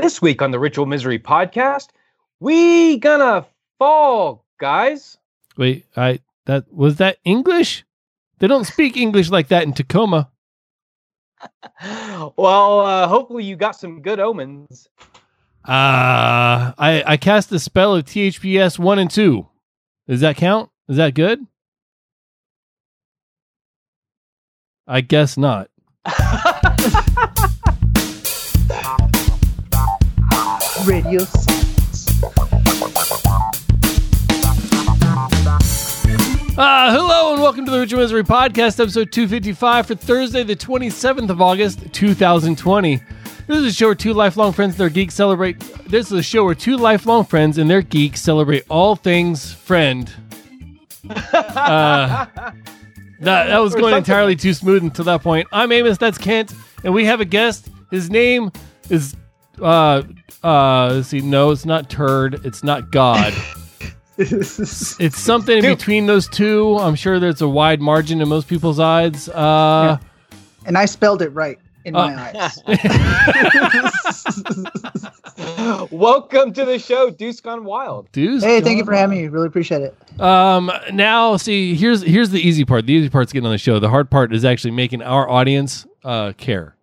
This week on the Ritual Misery podcast, we gonna fall, guys. Wait, I that was that English? They don't speak English like that in Tacoma. well, uh, hopefully you got some good omens. Uh I I cast the spell of THPS one and two. Does that count? Is that good? I guess not. Radio. Uh, hello and welcome to the Ritual Misery Podcast, episode 255 for Thursday, the 27th of August, 2020. This is a show where two lifelong friends and their geeks celebrate. This is a show where two lifelong friends and their geeks celebrate all things friend. Uh, that, that was going entirely too smooth until that point. I'm Amos, that's Kent, and we have a guest. His name is, uh, uh, let's see, no, it's not Turd, it's not God. It's something in Dude. between those two. I'm sure there's a wide margin in most people's eyes. Uh, and I spelled it right in my Uh, eyes. Welcome to the show, Deuce Gone Wild. Deuce. Hey, thank you for having me. Really appreciate it. Um, now see, here's here's the easy part. The easy part's getting on the show. The hard part is actually making our audience uh care.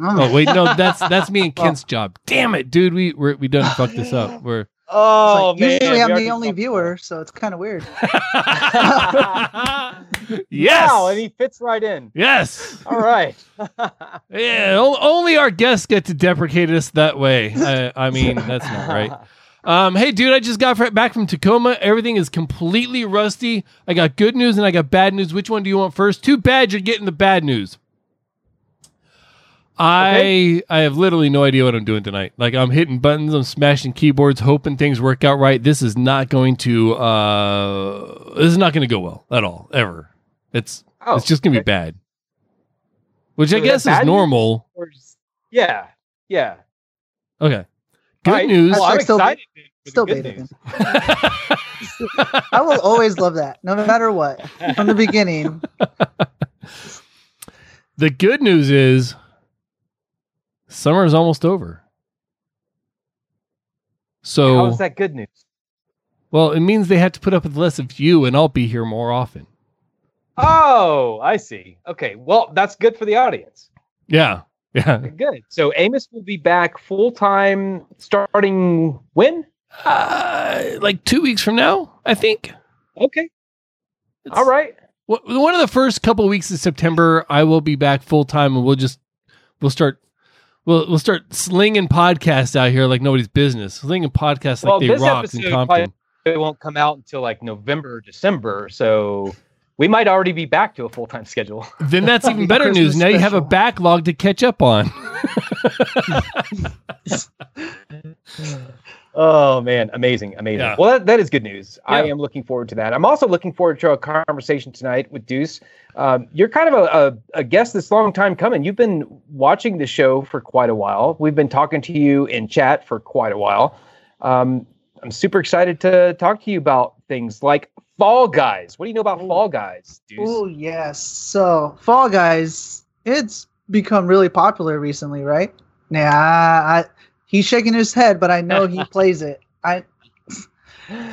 Oh wait, no, that's that's me and Kent's job. Damn it, dude. We we're, we done fucked this up. We're Oh like, man, usually we I'm the only fucked viewer, so it's kind of weird. up. yes, Wow, and he fits right in. yes. All right. Yeah, only our guests get to deprecate us that way. I, I mean, that's not right. Um, hey, dude, I just got back from Tacoma. Everything is completely rusty. I got good news and I got bad news. Which one do you want first? Too bad you're getting the bad news. I I have literally no idea what I'm doing tonight. Like I'm hitting buttons, I'm smashing keyboards, hoping things work out right. This is not going to uh this is not going to go well at all ever. It's Oh, it's just going to be bad. Which So I guess is normal. Just- Yeah, yeah. Okay. Good All right. news. Well, I'm still- excited for Still good news. I will always love that, no matter what. From the beginning, the good news is summer is almost over. So, How is that good news? well, it means they have to put up with less of you, and I'll be here more often. Oh, I see. Okay, well, that's good for the audience. Yeah. Yeah. Good. So Amos will be back full time starting when? Uh, like two weeks from now, I think. Okay. It's- All right. One of the first couple weeks of September, I will be back full time, and we'll just we'll start we'll we'll start slinging podcasts out here like nobody's business. Slinging podcasts like Well, they this rocked in episode Compton. It won't come out until like November or December, so we might already be back to a full time schedule. Then that's even better Christmas news. Now you have a backlog to catch up on. Oh man, amazing, amazing. Yeah. Well, that, that is good news. I am looking forward to that. I'm also looking forward to our conversation tonight with Deuce. Um, you're kind of a, a, a guest this long time coming. You've been watching the show for quite a while. We've been talking to you in chat for quite a while. Um, I'm super excited to talk to you about things like Fall Guys. What do you know about Fall Guys, Deuce? oh yes. So Fall Guys, it's become really popular recently, right? Nah, I, he's shaking his head, but I know he plays it. I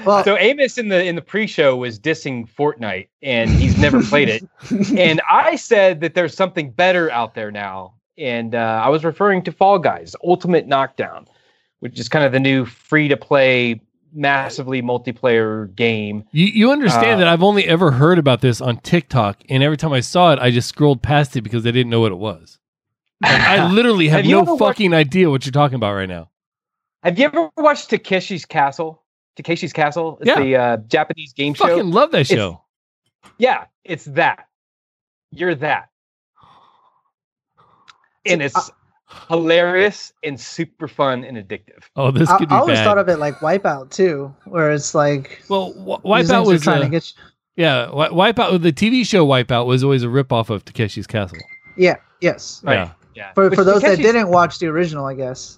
well, so Amos in the in the pre-show was dissing Fortnite, and he's never played it. and I said that there's something better out there now, and uh, I was referring to Fall Guys Ultimate Knockdown, which is kind of the new free-to-play, massively multiplayer game. You you understand Uh, that I've only ever heard about this on TikTok, and every time I saw it, I just scrolled past it because I didn't know what it was. Like, I literally have, Have no ever watched- fucking idea what you're talking about right now. Have you ever watched Takeshi's Castle? Takeshi's Castle. It's Yeah. the uh, Japanese game show. Fucking love that It's- show. Yeah, it's that. You're that. And it's hilarious and super fun and addictive. Oh, this I, could be I always bad. thought of it like Wipeout too, where it's like well, w- Wipeout was trying uh, to get you. yeah, Wi- Wipeout. The TV show Wipeout was always a ripoff of Takeshi's Castle. Yeah, yes. Right. Yeah, Yeah. For Which for those that didn't watch the original, I guess.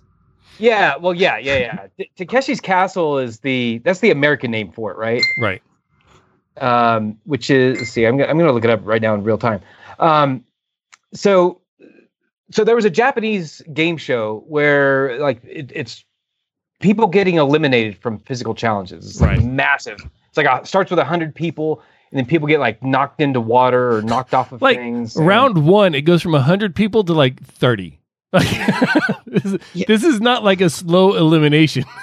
Yeah, well, yeah, yeah, yeah. T- Takeshi's Castle is the that's the American name for it, right? right. Um, which is let's see, I'm gonna, I'm going to look it up right now in real time. Um, so so there was a Japanese game show where like it, it's people getting eliminated from physical challenges. It's like Right. massive. It's like a, starts with hundred people, and then people get like knocked into water or knocked off of Like, things. and- Round one, it goes from 100 people to like 30. Like, this, is- Yeah. this is not like a slow elimination.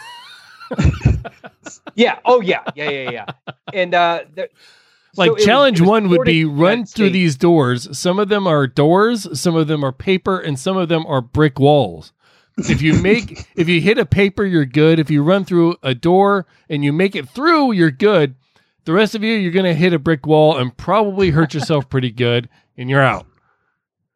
Yeah. Oh yeah. Yeah. Yeah. Yeah. and uh, there, Like, so challenge was one would be run through these doors. Some of them are doors, some of them are paper, and some of them are brick walls. If you make, if you hit a paper, you're good. If you run through a door and you make it through, you're good. The rest of you, you're gonna hit a brick wall and probably hurt yourself pretty good, and you're out.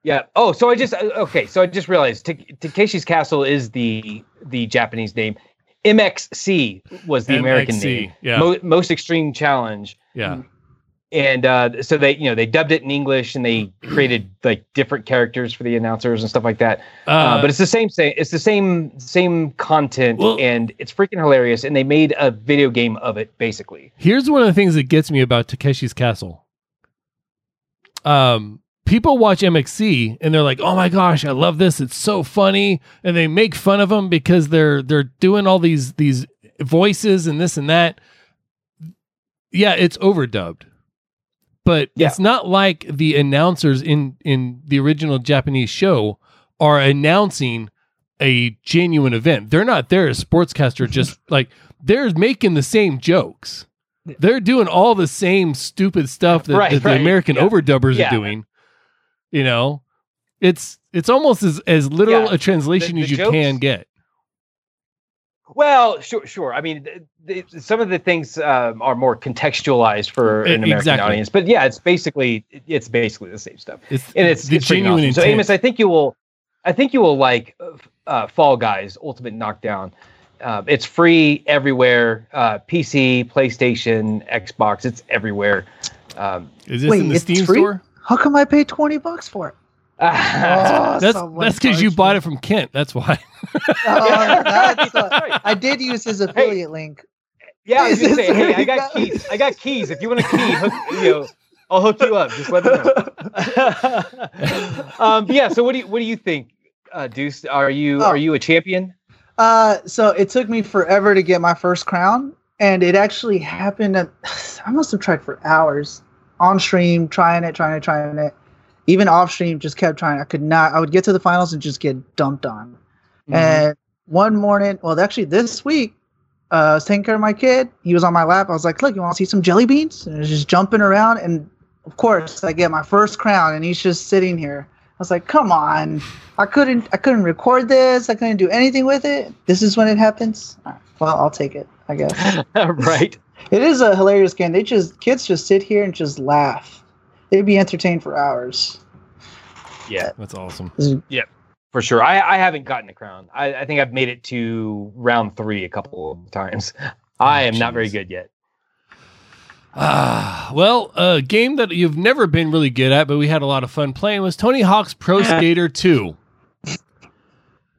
Yeah. Oh, so I just uh, okay. So I just realized Ta- Takeshi's Castle is the the Japanese name. MXC was the American name. yeah. Mo- most extreme challenge. Yeah. And uh, so they, you know, they dubbed it in English and they created like different characters for the announcers and stuff like that. Uh, but it's the same, same, it's the same, same content, Well- and it's freaking hilarious. And they made a video game of it, basically. Here's one of the things that gets me about Takeshi's Castle. Um, people watch MXC and they're like, "Oh my gosh, I love this! It's so funny!" And they make fun of them because they're they're doing all these these voices and this and that. Yeah, it's overdubbed, but Yeah. it's not like the announcers in in the original Japanese show are announcing a genuine event. They're not there as sportscaster, just like they're making the same jokes. They're doing all the same stupid stuff that, Right, that the American yeah. overdubbers Yeah. are doing. You know, it's it's almost as as literal a translation the as you jokes- can get. Well, sure, sure. I mean, some of the things um, are more contextualized for an American exactly. audience, but yeah, it's basically it's basically the same stuff. It's and it's, the it's freaking genuine awesome. So. Amos, I think you will, I think you will like uh, Fall Guys Ultimate Knockdown. Uh, it's free everywhere, uh, PC, PlayStation, Xbox. It's everywhere. Um, Is this Wait, in the Steam free? store? How come I paid twenty bucks for it? Oh, That's that's because you bought it from Kent. That's why. Oh, that's, uh, Right. I did use his affiliate link. Yeah, I was gonna say, hey, I got keys. I got keys. If you want a key, hook, you know, I'll hook you up. Just let me know. um, yeah. So what do you what do you think, uh, Deuce? Are you Oh. are you a champion? Uh, so it took me forever to get my first crown, and it actually happened. At, I must have tried for hours on stream, trying it, trying it, trying it. Even off stream, just kept trying. I could not. I would get to the finals and just get dumped on. Mm-hmm. And one morning, well, actually this week, uh, I was taking care of my kid. He was on my lap. I was like, "Look, you want to see some jelly beans?" And I was just jumping around, and of course, I get my first crown, and he's just sitting here. I was like, "Come on, I couldn't, I couldn't record this. I couldn't do anything with it. This is when it happens. All right, well, I'll take it. I guess right. it is a hilarious game. They just kids just sit here and just laugh. They'd be entertained for hours. Yeah. That's awesome. This is- For sure. I, I haven't gotten a crown. I, I think I've made it to round three a couple of times. I am not very good yet. Ah, well, a game that you've never been really good at, but we had a lot of fun playing was Tony Hawk's Pro Skater 2.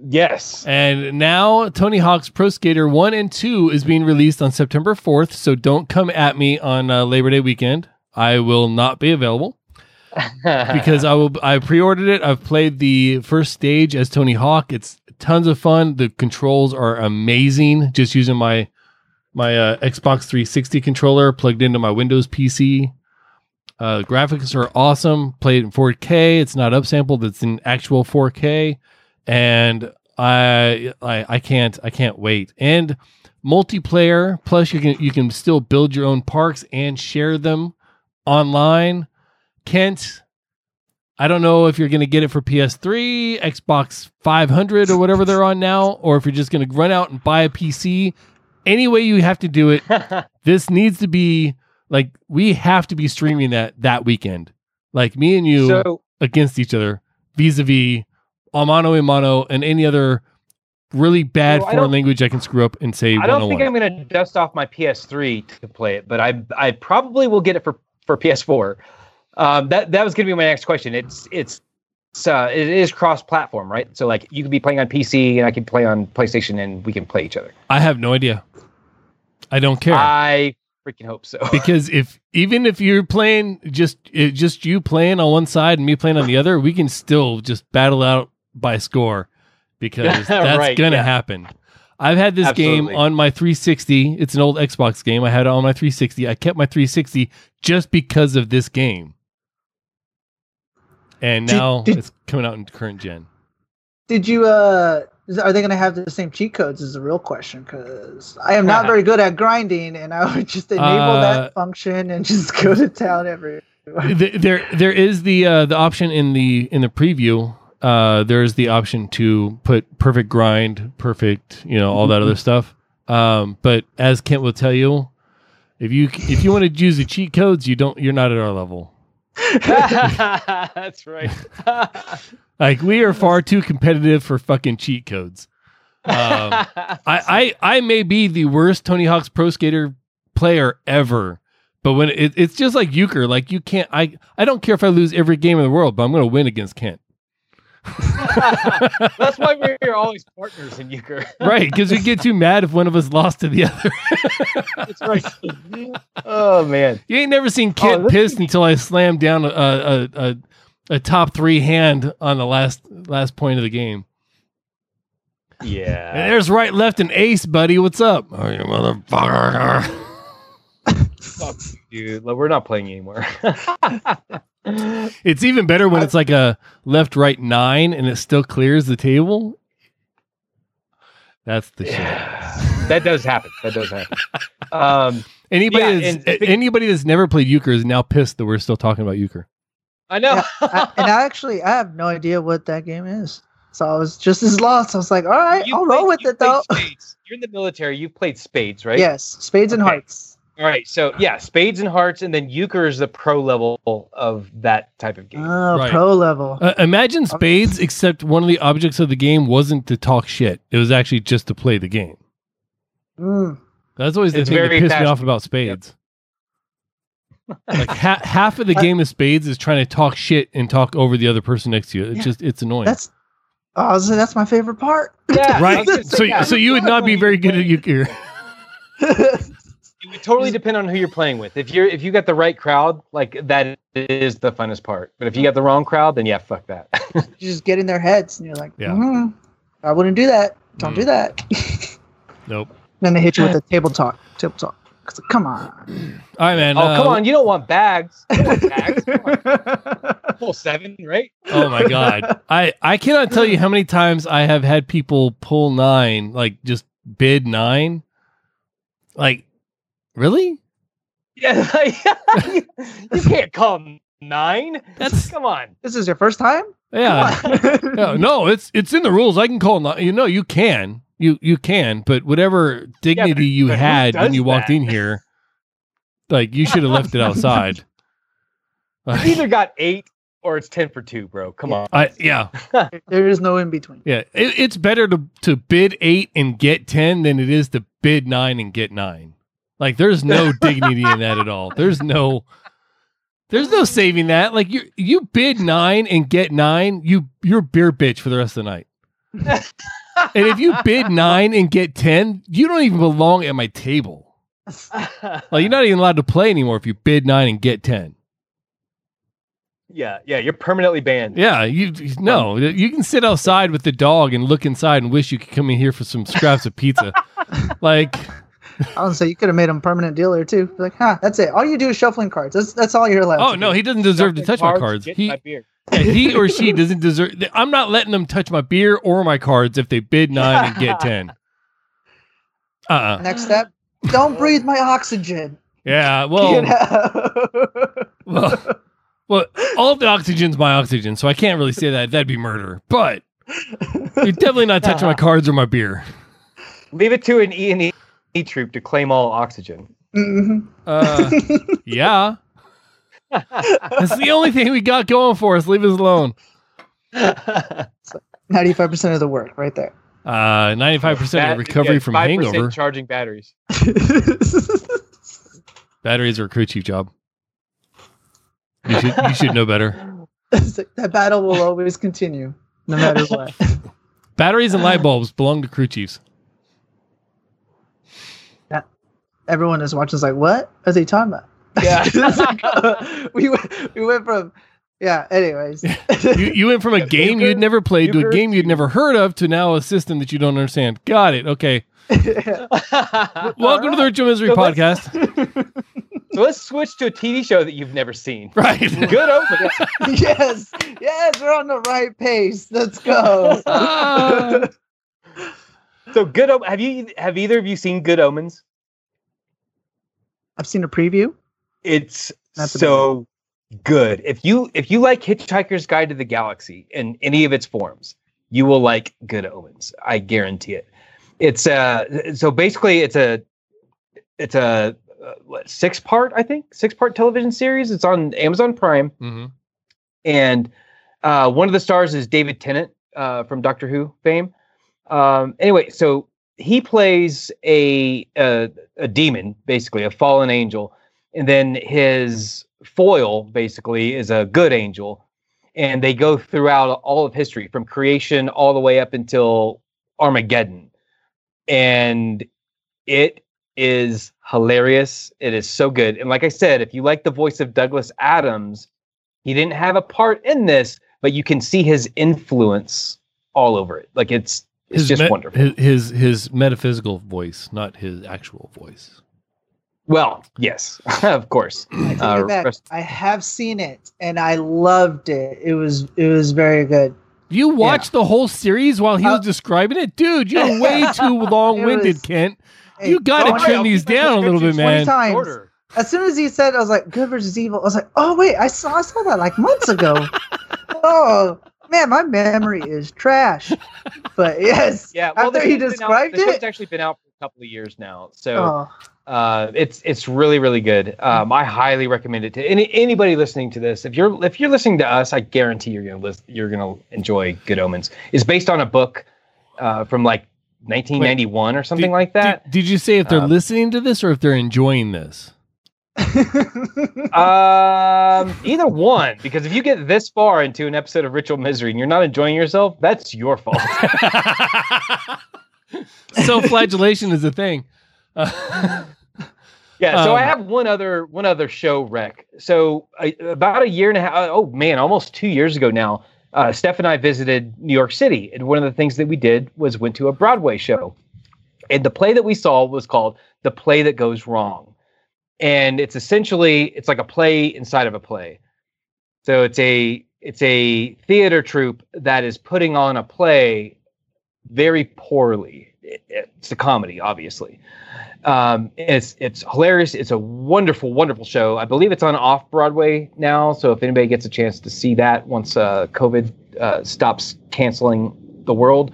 Yes. And now Tony Hawk's Pro Skater 1 and 2 is being released on September 4th, so don't come at me on uh, Labor Day weekend. I will not be available because I will I pre-ordered it. I've played the first stage as Tony Hawk. It's tons of fun. The controls are amazing just using my my uh, Xbox 360 controller plugged into my Windows PC. Uh, graphics are awesome. Played in 4K. It's not upsampled. It's in actual 4K, and I I, I can't I can't wait. And multiplayer. Plus, you can you can still build your own parks and share them online. Kent, I don't know if you're going to get it for PS3, Xbox 500, or whatever they're on now, or if you're just going to run out and buy a PC. Any way you have to do it, this needs to be like we have to be streaming that that weekend. Like me and you so against each other, vis-a-vis a mano a mano and any other really bad Well, foreign don't- language I can screw up and say I don't think oh I'm going to dust off my PS3 to play it, but I I probably will get it for for PS4. Um, that that was going to be my next question. It's it's it's uh, it is cross platform, right? So like you could be playing on PC and I can play on PlayStation and we can play each other. I have no idea. I don't care. I freaking hope so. because if even if you're playing just it, just you playing on one side and me playing on the other, we can still just battle out by score because that's Right, gonna yeah. happen. I've had this Absolutely. game on my 360. It's an old Xbox game. I had it on my 360. I kept my 360 just because of this game. And now did- it's coming out in current gen. Did you? uh Are they going to have the same cheat codes? Is the real question because I am not very good at grinding, and I would just enable Uh, that function and just go to town every. There there is the uh, the option in the in the preview. Uh, there's the option to put perfect grind, perfect, you know, all that other stuff. Um, but as Kent will tell you, if you if you want to use the cheat codes, you don't. You're not at our level. That's right. Like we are far too competitive for fucking cheat codes. Um, I, I I may be the worst Tony Hawk's Pro Skater player ever, but when it, it's just like euchre, like you can't. I I don't care if I lose every game in the world, but I'm going to win against Kent. That's why we're always partners in euchre. right? Because we get too mad if one of us lost to the other. That's right. Oh man. you ain't never seen oh, Kent this- pissed until I slammed down a, a a a top three hand on the last last point of the game. Yeah, And Yeah. there's right, left, and ace, buddy. What's up? Oh, you motherfucker! Fuck you, dude. We're not playing anymore. It's even better when it's like a left, right, nine, and it still clears the table. That's the shit. that does happen. That does happen. Um, Anybody Yeah, that's, and anybody that's never played euchre is now pissed that we're still talking about euchre. I know. I, and I actually I have no idea what that game is, so I was just as lost. I was like, all right, you I'll played, roll with it though. Spades. You're in the military. You've played spades, right? Yes, spades and hearts. All right. So yeah, spades and hearts, and then euchre is the pro level of that type of game. Oh, Right. pro level. Uh, imagine spades, except one of the objects of the game wasn't to talk shit. It was actually just to play the game. Mm. That's always the It's thing that very pissed me off about spades. like ha- half of the game of spades is trying to talk shit and talk over the other person next to you. It's Yeah. just it's annoying. That's oh, I was saying that's my favorite part. Yeah, right. say, So yeah. so you would not be very good at euchre. It would totally depend on who you're playing with. If you're if you got the right crowd, like that is the funnest part. But if you got the wrong crowd, then yeah, fuck that. you just get in their heads, and you're like, Yeah. "Mhm, I wouldn't do that. Don't Mm. do that. Nope. then they hit you with the table talk. Table talk. 'Cause, Come on. All right, man. oh uh, come on, you don't want bags. You don't want bags. Come. Full seven, right? Oh my god. I I cannot tell you how many times I have had people pull nine, like just bid nine. Like, really? Yeah, like, you, you can't call nine. That's- come on. This is your first time? Yeah. Come on. Yeah, no, it's it's in the rules. I can call nine. You know, you can. You you can, but whatever dignity you but had when you walked that? in here, like you should have left it outside. It's either got eight or it's ten for two, bro. Come on. I yeah. there is no in between. Yeah, it, it's better to to bid eight and get ten than it is to bid nine and get nine. Like, there's no dignity in that at all. There's no, there's no saving that. Like, you you bid nine and get nine, you you're beer bitch for the rest of the night. And if you bid nine and get ten, you don't even belong at my table. Like, you're not even allowed to play anymore if you bid nine and get ten. yeah, yeah, you're permanently banned. Yeah, you no, um, you can sit outside with the dog and look inside and wish you could come in here for some scraps of pizza. Like. I would say you could have made him permanent dealer too. Like, huh, that's it. All you do is shuffling cards. That's that's all you're allowed. Oh to no, do. he doesn't deserve to touch my cards. He, my beer. yeah, he or she doesn't deserve. I'm not letting them touch my beer or my cards if they bid nine and get ten. Uh. uh Next step. Don't breathe my oxygen. Yeah. Get Well. out. Well. Well. All the oxygen's my oxygen, so I can't really say that. That'd be murder. But you're definitely not touching my cards or my beer. Leave it to an E and E troop to claim all oxygen. Mhm. Uh. Yeah. That's the only thing we got going for us. Leave us alone. Ninety-five percent of the work, right there. Uh, 95% of recovery yeah, from 5% hangover. Charging batteries. Batteries are a crew chief job. You should you should know better. That battle will always continue, no matter what. Batteries and light bulbs belong to crew chiefs. Everyone is watching. Is like, what? What is he talking about? Yeah. Like, uh, we went, we went from Yeah. Anyways. You, you went from a game you'd never played to a game you'd never heard of to now a system that you don't understand. Got it. Okay. Welcome to the Ritual Misery So podcast. so let's switch to a TV show that you've never seen. Right. Good omen. yes. Yes. We're on the right pace. Let's go. So good. Om- have you have either of you seen Good Omens? I've seen a preview. It's so good. If you if you like Hitchhiker's Guide to the Galaxy in any of its forms, you will like Good Omens. I guarantee it. It's uh so basically it's a it's a uh, what six part I think six part television series. It's on Amazon Prime Mhm. and uh, one of the stars is David Tennant uh, from Doctor Who fame. Um, anyway, so he plays a, a a demon, basically a fallen angel, and then his foil basically is a good angel, and they go throughout all of history from creation all the way up until Armageddon, and it is hilarious. It is so good, and like I said, if you like the voice of Douglas Adams, he didn't have a part in this, but you can see his influence all over it. Like it's it's just me- wonderful. His, his his metaphysical voice, not his actual voice. well, yes, of course. I Uh, rest- I have seen it and I loved it. It was it was very good. You watched the whole series while he was Uh, describing it, dude. You're way too long-winded, was- Kent. Hey, You gotta trim these down a little bit, man. 20 times. As soon as he said, I was like, "Good versus evil." I was like, "Oh wait, I saw I saw that like months ago." oh man, my memory is trash. But yes, Yeah, well, after he show's out- described the show's it, actually been out for a couple of years now, so oh, uh, it's it's really really good. Um, I highly recommend it to any anybody listening to this. If you're if you're listening to us, I guarantee you're gonna list, you're gonna enjoy Good Omens. It's based on a book uh, from like 1991 or something Did- like that. Did, did you say if they're Um, listening to this or if they're enjoying this? Um, either one, because if you get this far into an episode of Ritual Misery and you're not enjoying yourself, that's your fault. Self-flagellation is a thing. Uh, yeah. So I Um, have one other one other show rec. So I, about a year and a half. Oh man, almost two years ago now. Uh, Steph and I visited New York City, and one of the things that we did was went to a Broadway show, and the play that we saw was called "The Play That Goes Wrong," and it's essentially it's like a play inside of a play. So it's a it's a theater troupe that is putting on a play very poorly. It- it's a comedy, obviously. Um, it's it's hilarious. It's a wonderful, wonderful show. I believe it's on off Broadway now. So if anybody gets a chance to see that once uh, COVID uh, stops canceling the world,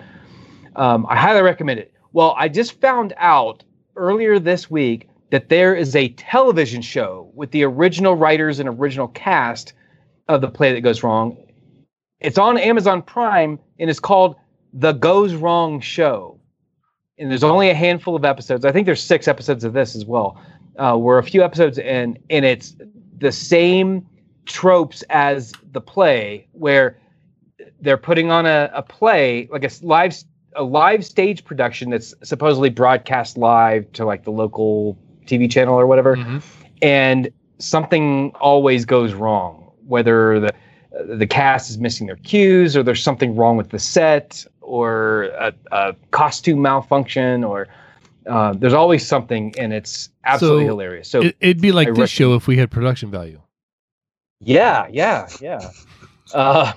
um, I highly recommend it. Well, I just found out earlier this week that there is a television show with the original writers and original cast of the play that goes wrong. It's on Amazon Prime and it's called The Goes Wrong Show. And there's only a handful of episodes. I think there's six episodes of this as well. Uh, we're a few episodes in, and it's the same tropes as the play, where they're putting on a, a play, like a live a live stage production that's supposedly broadcast live to like the local TV channel or whatever. Mhm. and something always goes wrong whether the the cast is missing their cues or there's something wrong with the set or a, a costume malfunction or uh, there's always something and it's absolutely So, hilarious. So It, it'd be like I this show if we had production value. yeah yeah yeah. Uh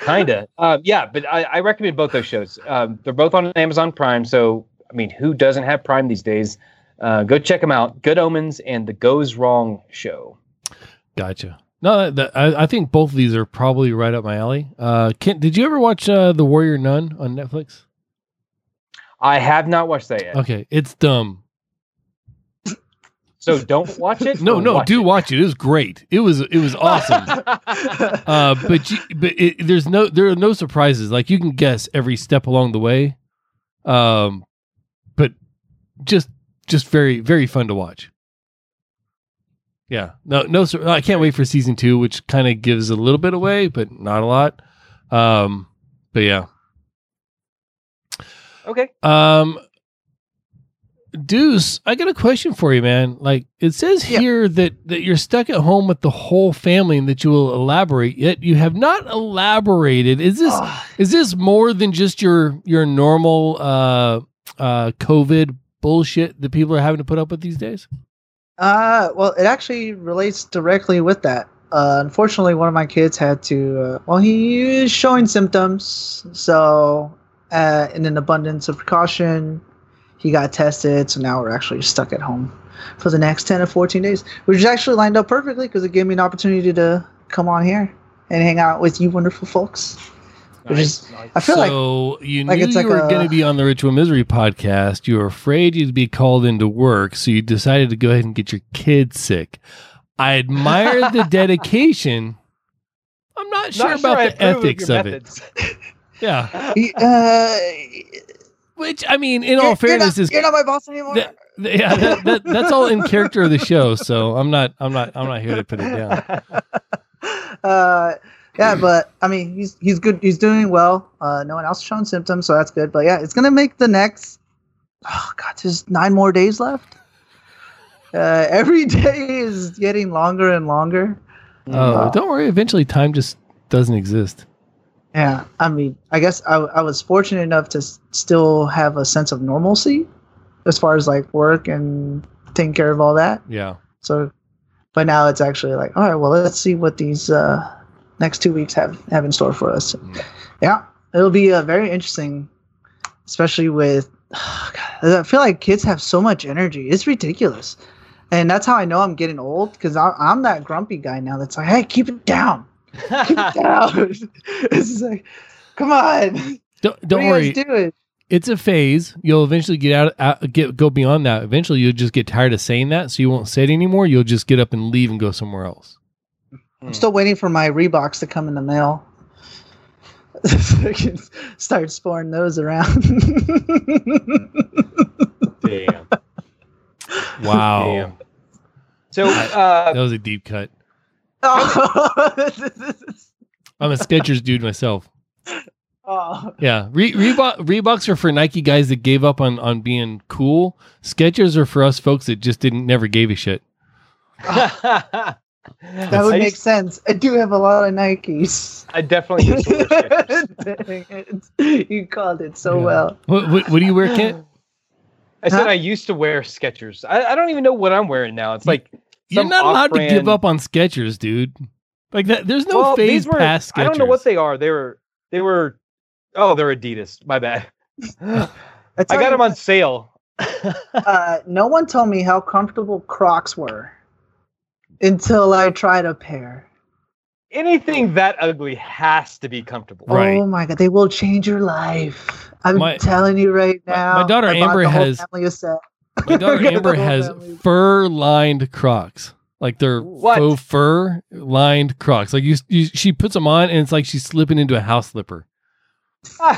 kinda. Um, yeah but I, I recommend both those shows. Um, they're both on amazon prime so i mean who doesn't have prime these days uh, go check them out good omens and the goes wrong show Gotcha. No, that, I, I think both of these are probably right up my alley. Uh, Kent, did you ever watch uh, The Warrior Nun on Netflix? I have not watched that yet. Okay, it's dumb. So don't watch it. No, no, watch do it? watch it. It was great. It was it was awesome. uh, but you, but it, there's no there are no surprises. Like you can guess every step along the way. Um, but just just very very fun to watch. Yeah, no no. sur- I can't wait for season two, which kind of gives a little bit away, but not a lot. Um, but yeah. okay. Um, Deuce, I got a question for you, man. Like it says Yeah. here that that you're stuck at home with the whole family and that you will elaborate. Yet you have not elaborated. Is this Ugh. is this more than just your your normal uh uh COVID bullshit that people are having to put up with these days? Uh, well, it actually relates directly with that. Uh, unfortunately, one of my kids had to. Uh, well, he is showing symptoms, so uh, in an abundance of precaution, he got tested. So now we're actually stuck at home for the next ten or fourteen days, which is actually lined up perfectly because it gave me an opportunity to come on here and hang out with you wonderful folks. Which is- I feel like so you like knew it's you like were a- going to be on the Ritual Misery podcast. You were afraid you'd be called into work, so you decided to go ahead and get your kids sick. I admire the dedication. I'm not sure Not about I the of ethics of it. Yeah, uh, which I mean, in all fairness, not, is you're not my boss anymore. that- yeah, that, that, that's all in character of the show. So I'm not, I'm not, I'm not here to put it down. uh, yeah, but I mean, he's he's good. He's doing well. Uh, no one else shown symptoms, so that's good. But yeah, it's gonna make the next. Oh God, there's nine more days left. Uh, every day is getting longer and longer. Oh, don't worry. Eventually, time just doesn't exist. Yeah, I mean, I guess I, I was fortunate enough to s- still have a sense of normalcy, as far as like work and taking care of all that. Yeah. So, but now it's actually like, all right, well, let's see what these uh, next two weeks have have in store for us. Mm. Yeah, it'll be uh, very interesting, especially with. God, I feel like kids have so much energy. It's ridiculous, and that's how I know I'm getting old because I'm that grumpy guy now. That's like, hey, keep it down, keep it down. it's just like, come on, Don't, what don't are you worry. guys doing? it's a phase. You'll eventually get out, out, get go beyond that. Eventually, you'll just get tired of saying that, so you won't say it anymore. You'll just get up and leave and go somewhere else. I'm still waiting for my Reeboks to come in the mail. so I can start sporing those around. Damn. Wow, Damn. So, uh, that was a deep cut. oh. I'm a Skechers dude myself. Oh. Yeah, Re- Reebok Reeboks are for Nike guys that gave up on on being cool. Skechers are for us folks that just didn't never gave a shit. That would I make used- sense. I do have a lot of Nikes. I definitely used to wear Skechers. Dang it. You called it so Yeah. well. What, what, what do you wear, Kent? I said Huh? I used to wear Skechers. I, I don't even know what I'm wearing now. It's like You're some not allowed to give up on Skechers, dude. Like that. There's no well, phase were, past Skechers. I don't know what they are. They were they were oh they're Adidas. My bad. I I, got them on sale. Uh, no one told me how comfortable Crocs were until I tried a pair. Anything that ugly has to be comfortable. Right. Oh my god, they will change your life. I'm My- telling you right now. my daughter Amber has- family a set. My daughter Amber has fur lined Crocs. Like they're What? faux fur lined Crocs. Like you, you, she puts them on and it's like she's slipping into a house slipper.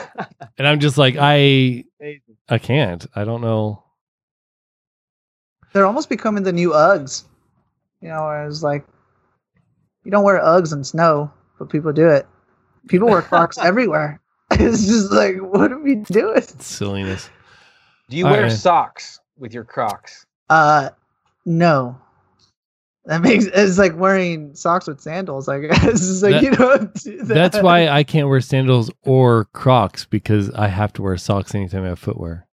And I'm just like, I, I can't. I don't know. They're almost becoming the new Uggs. You know, I was like, you don't wear Uggs in snow, but people do it. People wear Crocs everywhere. It's just like, what are we doing? It's silliness. Do you All wear right. socks with your Crocs? Uh, no. That makes it's like wearing socks with sandals. I guess it's like That- you don't do that. That's why I can't wear sandals or Crocs because I have to wear socks anytime I have footwear.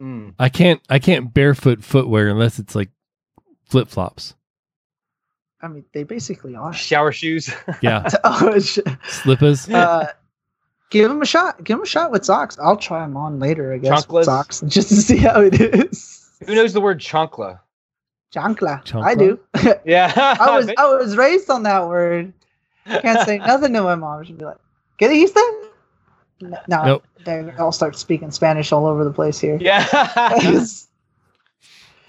Mm. I can't, I can't barefoot footwear unless it's like flip flops. I mean, they basically are. Shower shoes. Yeah. oh, sh- Slippers. uh, give them a shot. Give them a shot with socks. I'll try them on later. I guess with Chanclas? socks just to see how it is. Who knows the word chancla? Chancla. I do. Yeah. I was I was raised on that word. I Can't say nothing to my mom. She'd be like, "Get it, Houston." No, no Nope. they all start speaking Spanish all over the place here. yeah.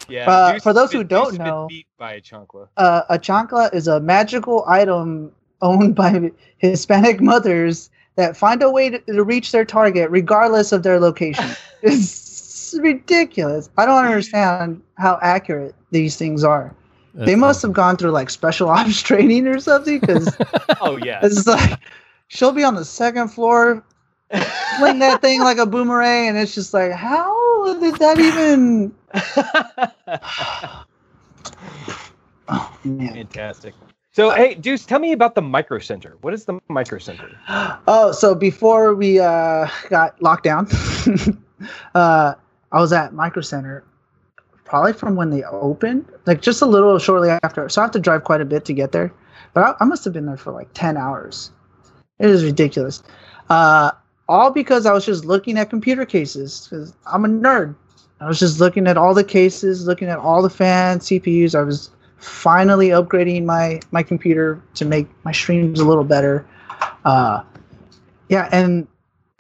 It's- yeah. Uh, for those has who don't Deuce has been know- beat by a chancla. uh, a chancla is a magical item owned by Hispanic mothers that find a way to, to reach their target regardless of their location. it's ridiculous. I don't understand how accurate these things are. That's they must awesome. have gone through like special ops training or something because Oh yeah. it's like she'll be on the second floor, fling that thing like a boomerang, and it's just like how how did that even? Oh man. Fantastic. So, hey, Deuce, tell me about the Micro Center. What is the Micro Center? Oh, so before we uh, got locked down, uh, I was at Micro Center probably from when they opened, like just a little shortly after. So I have to drive quite a bit to get there, but I, I must have been there for like ten hours. It is ridiculous. Uh, all because I was just looking at computer cases because I'm a nerd. I was just looking at all the cases, looking at all the fans, CPUs. I was finally upgrading my my computer to make my streams a little better. Uh, yeah, and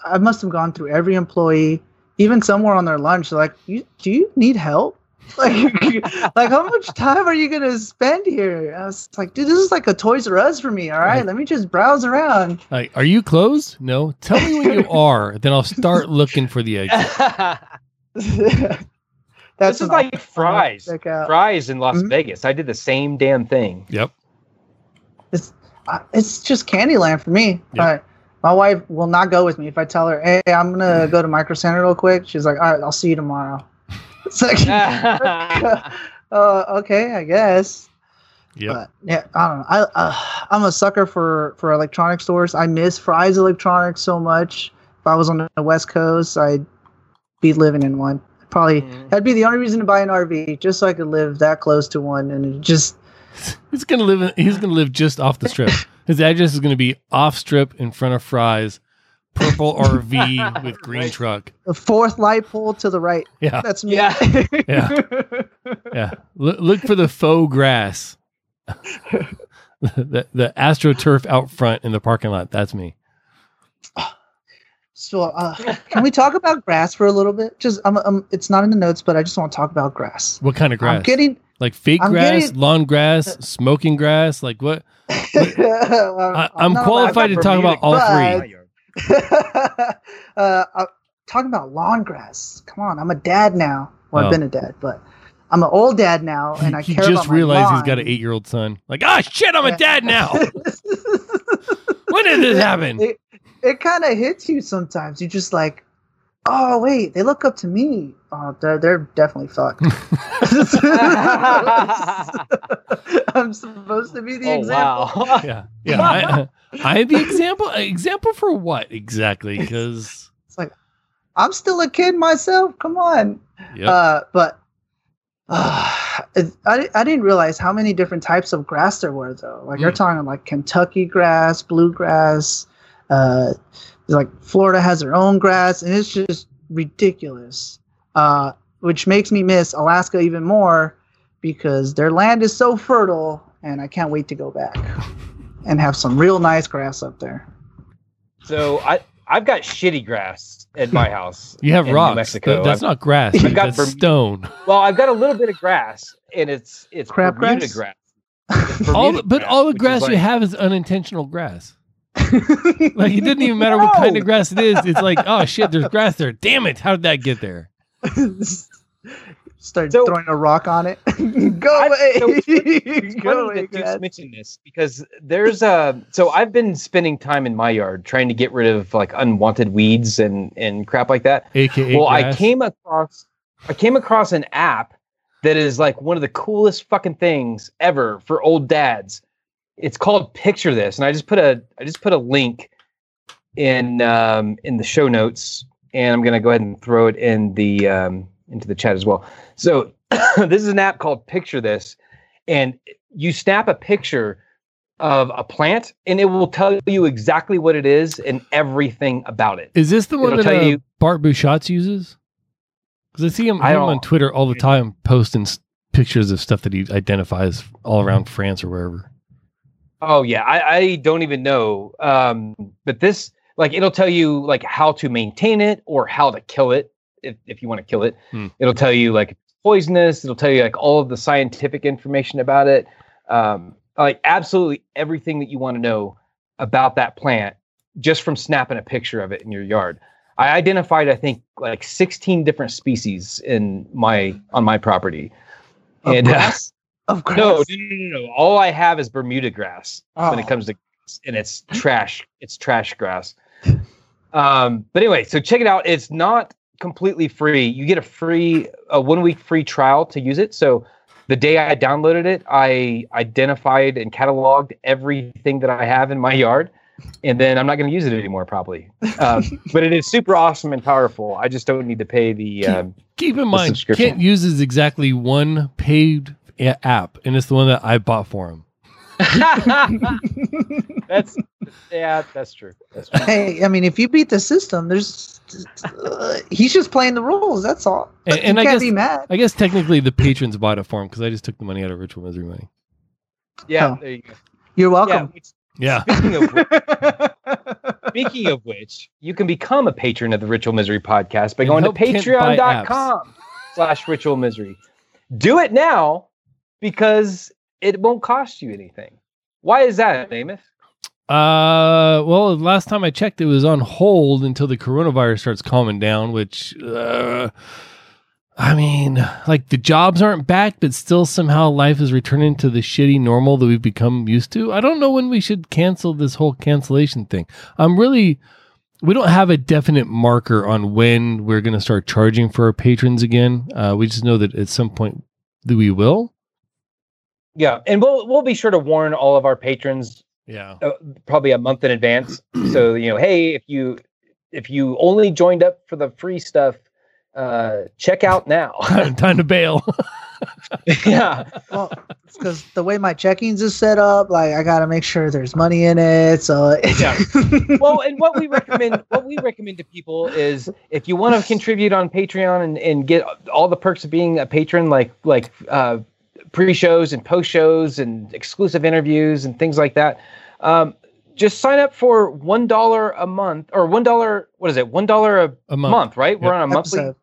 I must have gone through every employee, even somewhere on their lunch. Like, you, do you need help? Like, like how much time are you gonna spend here? I was like, dude, this is like a Toys R Us for me. All right, Right. let me just browse around. Like, are you closed? No. Tell me when you are, then I'll start looking for the exit. That's this is like option fries. to check out. Fry's in Las Mhm. Vegas. I did the same damn thing. Yep. It's uh, it's just Candyland for me. Yeah. All right. My wife will not go with me if I tell her, "Hey, I'm gonna go to Micro Center real quick." She's like, "All right, I'll see you tomorrow." It's like, uh, okay, I guess. Yep. But yeah, I don't know. I uh, I'm a sucker for for electronic stores. I miss Fry's Electronics so much. If I was on the West Coast, I'd be living in one. Probably Mhm. that'd be the only reason to buy an RV, just so I could live that close to one, and it just He's gonna live. In, he's gonna live just off the strip. His address is gonna be off strip in front of Fry's, purple RV with green Right. truck. the fourth light pole to the right. Yeah, That's me. Yeah. yeah, yeah. Look, look for the faux grass. the the astroturf out front in the parking lot. That's me. So, uh, can we talk about grass for a little bit? Just, um, um, it's not in the notes, but I just want to talk about grass. What kind of grass? I'm getting. like fake I'm grass, getting- lawn grass, smoking grass. Like what? I, I'm not qualified to talk about all but- three. uh, talking about lawn grass. Come on, I'm a dad now. Well, Oh. I've been a dad, but I'm an old dad now, and I he just realized he's lawn. got an eight year old son. Like, ah, shit, I'm a dad now. when did this happen? It, it kind of hits you sometimes. You just like, oh wait, they look up to me. Oh, they're they're definitely fucked. I'm supposed to be the oh example. wow. yeah, yeah. I, I am the example. Example for what exactly? Because It's like I'm still a kid myself. Come on. yep. Uh, but uh, I I didn't realize how many different types of grass there were though. Like you're Mm. talking like Kentucky grass, bluegrass. Uh, like Florida has their own grass, and it's just ridiculous. Uh, which makes me miss Alaska even more because their land is so fertile, and I can't wait to go back and have some real nice grass up there. So I I've got shitty grass at my house. you have in New rocks. Mexico. Th- that's I've- not grass. I've got That's Berm- stone. Well, I've got a little bit of grass, and it's it's Crab Bermuda grass? grass. It's All Bermuda the, but all the grass you like- have is unintentional grass. Like it didn't even matter what kind of grass it is. It's like, oh shit, there's grass there. Damn it, how did that get there? Start So- throwing a rock on it. Go I- away. so It's Go funny away, that you grass. mentioned this because there's a so I've been spending time in my yard trying to get rid of like unwanted weeds and and crap like that. AKA well, I came across I came across an app that is like one of the coolest fucking things ever for old dads. It's called Picture This, and I just put a I just put a link in um, in the show notes, and I'm gonna go ahead and throw it in the um, into the chat as well. So this is an app called Picture This, and you snap a picture of a plant, and it will tell you exactly what it is and everything about it. Is this the one It'll that tell uh, you- Bart Bouchatz uses? Because I see him, I him on Twitter all the time posting s- pictures of stuff that he identifies all around France or wherever. Oh yeah, I, I don't even know. Um, but this like it'll tell you like how to maintain it or how to kill it if, if you want to kill it. Hmm. It'll tell you like it's poisonous. It'll tell you like all of the scientific information about it. Um, like absolutely everything that you want to know about that plant just from snapping a picture of it in your yard. I identified I think like 16 different species in my on my property. And, uh? Of grass? no, no, no, no, no. All I have is Bermuda grass when it Oh. comes to grass, and it's trash. It's trash grass. Um, but anyway, so check it out. It's not completely free. You get a free a one week free trial to use it. So the day I downloaded it, I identified and cataloged everything that I have in my yard, and then I'm not going to use it anymore probably. Um, but it is super awesome and powerful. I just don't need to pay the. Um, Keep in mind, subscription. Kent uses exactly one paid a- app, and it's the one that I bought for him. that's yeah, that's true. That's true. Hey, I mean, if you beat the system, there's uh, he's just playing the rules. That's all. And- you and I can't guess- be mad. I guess technically the patrons bought it for him because I just took the money out of Ritual Misery money. Yeah, Oh. there you go. You're welcome. which- Yeah. speaking of which, speaking of which, you can become a patron of the Ritual Misery podcast by And going to help Kent buy patreon.com slash ritual misery. Do it now because it won't cost you anything. Why is that, Amos? Uh, well, last time I checked, it was on hold until the coronavirus starts calming down. Which, uh, I mean, like the jobs aren't back, but still somehow life is returning to the shitty normal that we've become used to. I don't know when we should cancel this whole cancellation thing. I'm really. We don't have a definite marker on when we're going to start charging for our patrons again. Uh, we just know that at some point we will. Yeah, and we'll we'll be sure to warn all of our patrons Yeah. uh, probably a month in advance. so you know, hey, if you if you only joined up for the free stuff, uh, check out now. Time to bail. yeah, Well, because the way my checkings is set up, like I gotta make sure there's money in it. So Yeah. well, and what we recommend, what we recommend to people is if you want to contribute on Patreon and, and get all the perks of being a patron, like like uh, pre-shows and post-shows and exclusive interviews and things like that, um, just sign up for one dollar a month or one dollar. What is it? One dollar a A month. month, right? We're on a monthly. episode.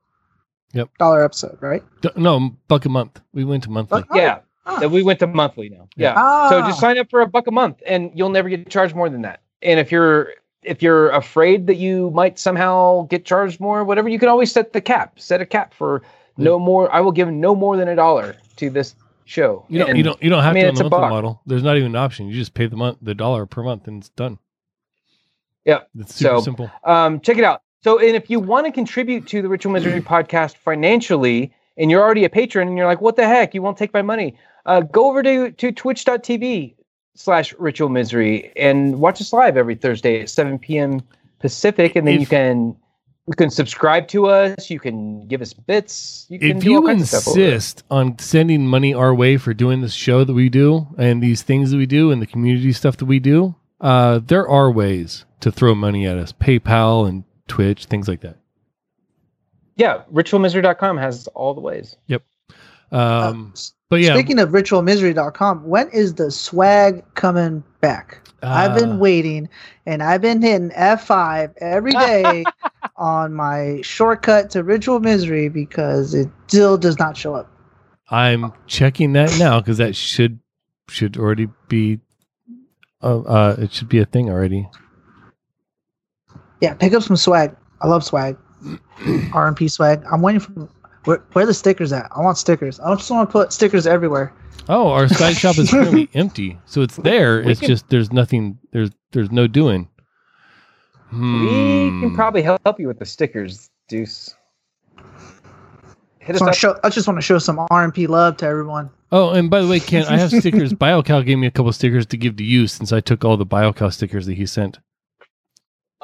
Yep. Dollar episode, right? D- No, buck a month. We went to monthly. Buck- Yeah, Ah. that we went to monthly now. Yeah. Ah. So just sign up for a buck a month, and you'll never get charged more than that. And if you're if you're afraid that you might somehow get charged more, whatever, you can always set the cap. Set a cap for no more. I will give no more than a dollar to this show. You don't. And- you don't. You don't have I mean, to on the monthly model. There's not even an option. You just pay the month, the dollar per month, and it's done. Yeah. It's super So- simple. Um, check it out. So, and if you want to contribute to the Ritual Misery podcast financially, and you're already a patron, and you're like, "What the heck? You won't take my money?" Uh, go over to to Twitch.tv slash Ritual Misery and watch us live every Thursday at 7 p.m. Pacific, and then you can you can subscribe to us. You can give us bits. You can If do all you kinds of stuff insist on sending money our way for doing this show that we do and these things that we do and the community stuff that we do, uh, there are ways to throw money at us. PayPal and Twitch, things like that. yeah, ritualmisery.com has all the ways. Yep. Um, Uh, but yeah, Speaking of ritualmisery.com, when is the swag coming back? I've been uh, waiting and I've been hitting F5 every day on my shortcut to Ritual Misery because it still does not show up. I'm checking that now because that should should already be. Uh, uh, it should be a thing already. Yeah, pick up some swag. I love swag. RMP swag. I'm waiting for where, where the stickers at? I want stickers. I just want to put stickers everywhere. Oh, our swag shop is currently empty, so it's there. We It's can- just there's nothing. There's there's no doing. We Hmm. can probably help you with the stickers, Deuce. Hit I just, wanna show, I just want to show some RMP love to everyone. Oh, and by the way, Ken, I have stickers. BioCal gave me a couple stickers to give to you since I took all the BioCal stickers that he sent.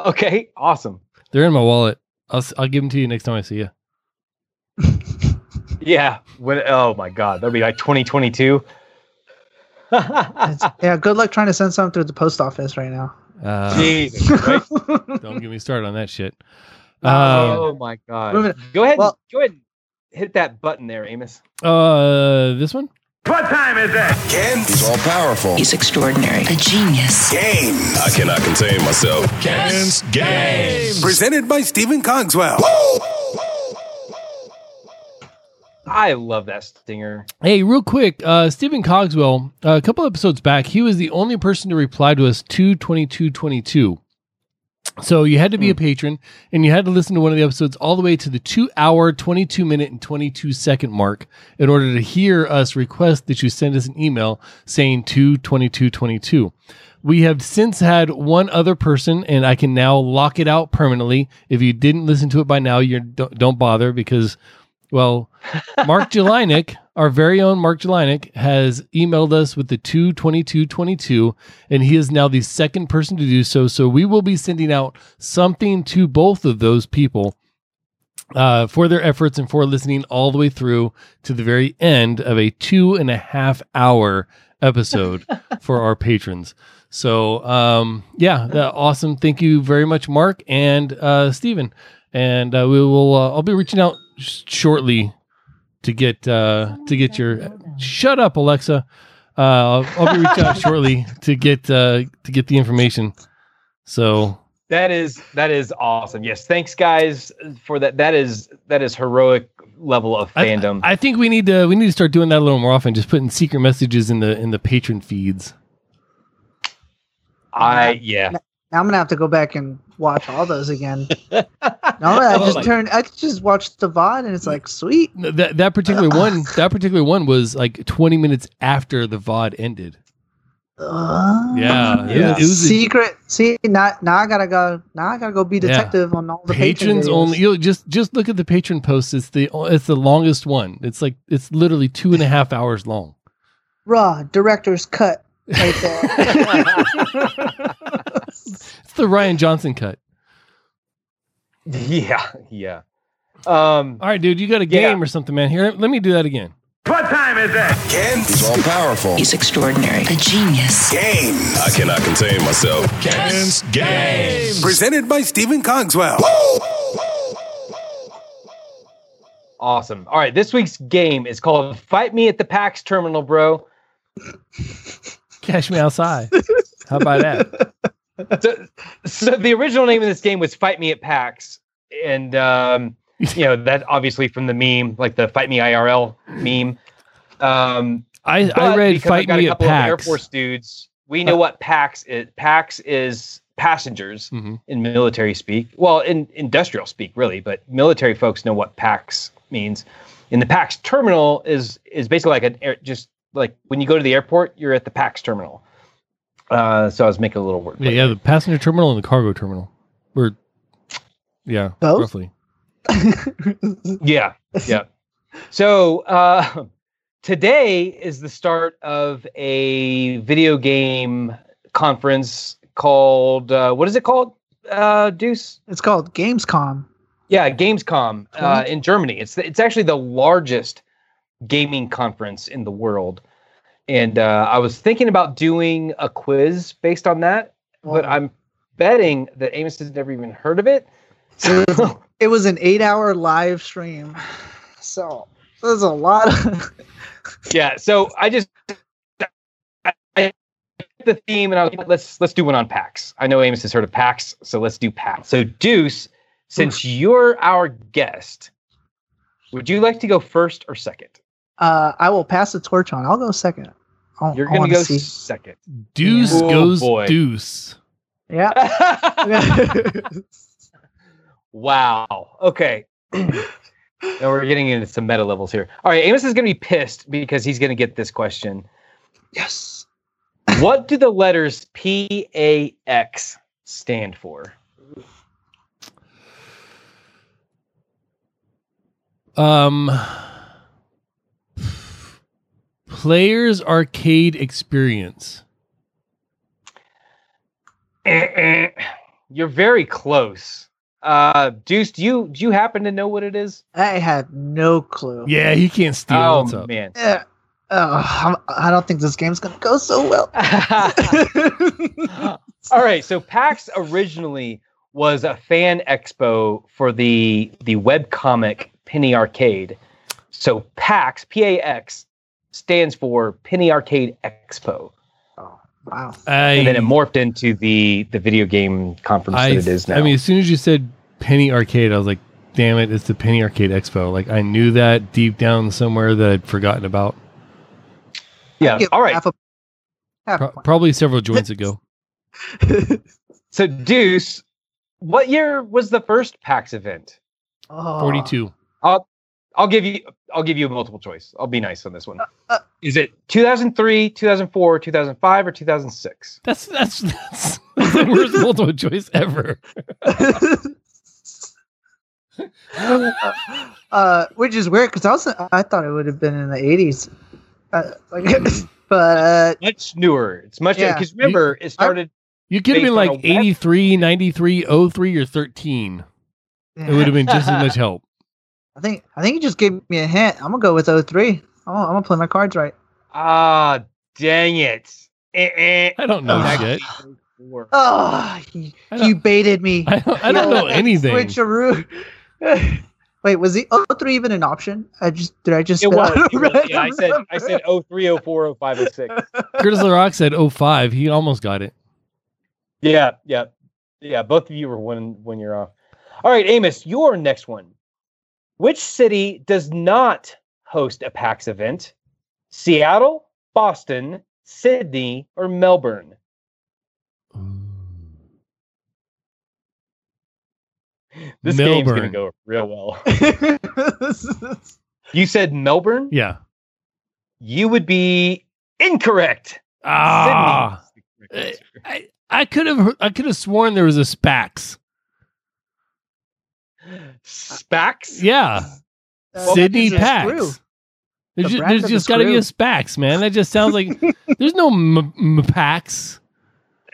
Okay, awesome. They're in my wallet. I'll s- I'll give them to you next time I see you. Yeah. When, oh my God, that'll be like 2022. Yeah, good luck trying to send something through the post office right now. Uh, Jesus Christ. don't get me started on that shit. Um, oh my God. Go ahead. well- go ahead. and Hit that button there, Amos. uh, this one. What time is it? Ken is all powerful. He's extraordinary. A genius. Games. I cannot contain myself. Ken's Games. Presented by Stephen Cogswell. I love that stinger. Hey, real quick, uh, Stephen Cogswell, uh, a couple episodes back, he was the only person to reply to us two twenty two twenty two. So you had to be a patron and you had to listen to one of the episodes all the way to the two hour, 22 minute, and 22 second mark in order to hear us request that you send us an email saying two twenty two twenty two. we have since had one other person, and I can now lock it out permanently. If you didn't listen to it by now, you don't, don't bother because, well, Mark Jelinek, our very own Mark Jelinek, has emailed us with the 22222, and he is now the second person to do so. So we will be sending out something to both of those people uh, for their efforts and for listening all the way through to the very end of a two and a half hour episode for our patrons. So, um, yeah, awesome. Thank you very much, Mark and uh, Stephen. And uh, we will. Uh, I'll be reaching out shortly to get uh, to get your. Shut up, Alexa. Uh, I'll, I'll be reaching out shortly to get uh, to get the information. So That is that is awesome. Yes, thanks guys for that. That is that is heroic level of I- fandom. I, think we need to we need to start doing that a little more often. Just putting secret messages in the in the patron feeds. I yeah. Now I'm gonna have to go back and watch all those again. no, I Oh just my- turn. I just watch the VOD, and it's like sweet. That that particular one that particular one was like 20 minutes after the VOD ended. Uh, Yeah, it it was a- secret. See, now, now I gotta go. Now I gotta go be Yeah. detective on all the patrons videos. only. You know, just just look at the patron post. It's the it's the longest one. It's like it's literally two and a half hours long. Raw director's cut right there. It's the Rian Johnson cut. Yeah, yeah. Um, All right, dude, you got a Yeah. game or something, man. Here, let me do that again. What time is it? Ken's all powerful. He's extraordinary. A genius. Games. I cannot contain myself. Ken's Game. Presented by Stephen Cogswell. awesome. All right, this week's game is called "Fight Me at the PAX Terminal, Bro." Cash me outside. How about that? So, so the original name of this game was "Fight Me at PAX," and um, you know that obviously from the meme, like the "Fight Me IRL" meme. Um, I, I read "Fight got Me a at couple of Air Force dudes. We know what PAX is. PAX is passengers Mhm. in military speak. Well, in industrial speak, really, but military folks know what PAX means. In the PAX terminal is is basically like an air, just like when you go to the airport, you're at the PAX terminal. Uh, so I was making a little word. Yeah, yeah, the passenger terminal and the cargo terminal. Or yeah, Both? roughly. Yeah, yeah. So uh, today is the start of a video game conference called uh, what is it called? Uh, Deuce. it's called Gamescom. Yeah, Gamescom uh, in Germany. It's it's actually the largest gaming conference in the world, and uh, I was thinking about doing a quiz based on that, but I'm betting that Amos has never even heard of it. So It was an eight-hour live stream, so there's a lot of. yeah, so I just I, I the theme, and I was like, let's let's do one on PAX. I know Amos has heard of PAX, so let's do PAX. So Deuce, since you're our guest, would you like to go first or second? Uh, I will pass the torch on. I'll go second. I'll- You're gonna wanna go see. second. Deuce Oh, goes boy. deuce. Yeah. wow. Okay. now we're getting into some meta levels here. All right, Amos is going to be pissed because he's going to get this question. yes. What do the letters P A X stand for? Um, players arcade experience. Eh, eh. You're very close. Uh, Deuce, do you do you happen to know what it is? I have no clue. Yeah, he can't steal. oh What's up? man. Yeah. Oh, I'm- I don't think this game's gonna go so well. All right, so PAX originally was a fan expo for the the webcomic Penny Arcade. So PAX, P A X, stands for Penny Arcade Expo, oh, wow. I, and then it morphed into the the video game conference I, that it is now. I mean, as soon as you said Penny Arcade, I was like, damn it, it's the Penny Arcade Expo. Like, I knew that deep down somewhere that I'd forgotten about. yeah. All right. half a- half Pro- probably several joints ago. So Deuce, what year was the first PAX event? Oh, 42. I'll I'll give you I'll give you a multiple choice. I'll be nice on this one. uh. Is it 2003, 2004, 2005, or 2006? That's that's that's, that's the worst multiple choice ever. uh, which is weird because I was I thought it would have been in the eighties, uh, like, but Much newer. It's much Yeah. because remember it started. You could have been like 83, 93, 03, or 13. It would have been just as much help. I think I think you just gave me a hint. I'm gonna go with 03. I'm gonna, I'm gonna play my cards right. Ah, dang it! Eh, eh. I don't know Oh, shit. Oh, you, I you baited me. I don't, I don't know anything. Switcheroo. Wait, was the 03 even an option? I just did I just It was. it was. Yeah, I said I said 03, 04, 05, 06. Curtis LaRock said 05. He almost got it. Yeah, yeah, yeah. Both of you were one one year off. All right, Amos, your next one. Which city does not host a PAX event? Seattle, Boston, Sydney, or Melbourne? This game's gonna go real well. You said Melbourne. Yeah. You would be incorrect. Ah. Sydney is the correct answer. I, I could have I could have sworn there was a Spax. Spax. Yeah. Uh, Sydney that is a. Pax. There's The just, there's of the got to be a screw. Spax, man. That just sounds like there's no m- m- Pax.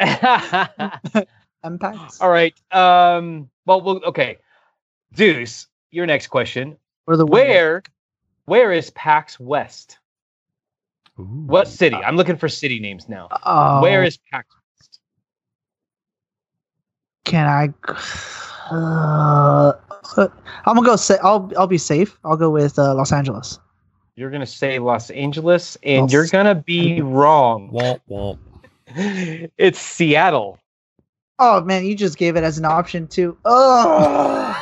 Impacts. All right. Um. Well, well. Okay. Deuce. Your next question. Or the. Where, where is PAX West? What city? I'm looking for city names now. Oh, Where is PAX West? Can I? Uh, I'm gonna go. Sa- I'll I'll be safe. I'll go with uh, Los Angeles. You're gonna say Los Angeles, and Los- you're gonna be wrong. Womp womp. It's Seattle. Oh man, you just gave it as an option too. Oh.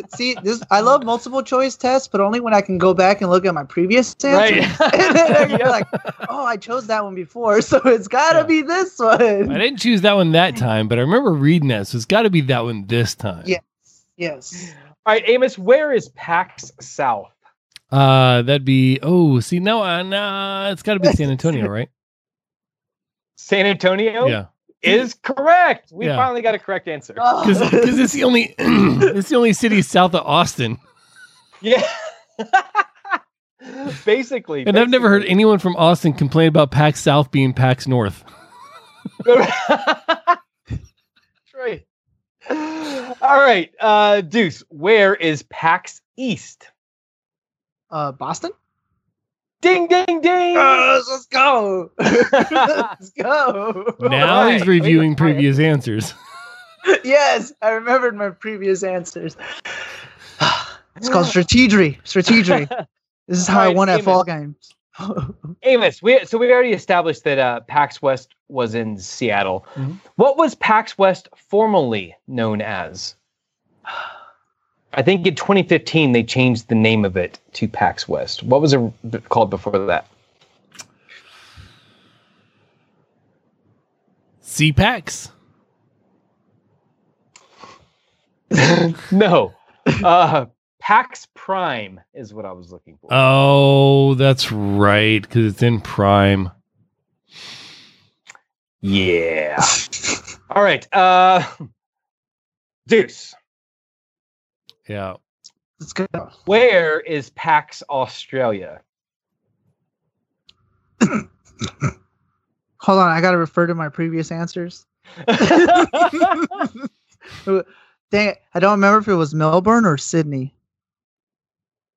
See, this I love multiple choice tests, but only when I can go back and look at my previous answers. Right. and then I Yeah. feel like, oh, I chose that one before, so it's gotta Yeah. be this one. I didn't choose that one that time, but I remember reading that, so it's got to be that one this time. Yes, Yes. All right, Amos. Where is PAX South? Uh, that'd be oh, see now, uh, nah, it's got to be San Antonio, right? San Antonio. Yeah, is correct. We Yeah. finally got a correct answer. Oh. because it's the only it's the only city south of Austin, Yeah. basically. and I've never heard anyone from Austin complain about PAX South being PAX North. Right. All right, uh, Deuce. Where is PAX East? uh, Boston. Ding, ding, ding. let's go. let's go. Now he's right. reviewing previous answers. yes, I remembered my previous answers. it's called strategy. Strategy. This is how I Alright, won at Amos. Fall Games. Amos, we so we already established that uh, PAX West was in Seattle. Mhm. What was PAX West formerly known as? I think in 2015 they changed the name of it to PAX West. What was it called before that? CPAX. no, uh, PAX Prime is what I was looking for. Oh, that's right, because it's in Prime. yeah. All right, uh, Deuce. Yeah. Let's go. Where is PAX Australia? Hold on, I gotta refer to my previous answers. Dang it, I don't remember if it was Melbourne or Sydney.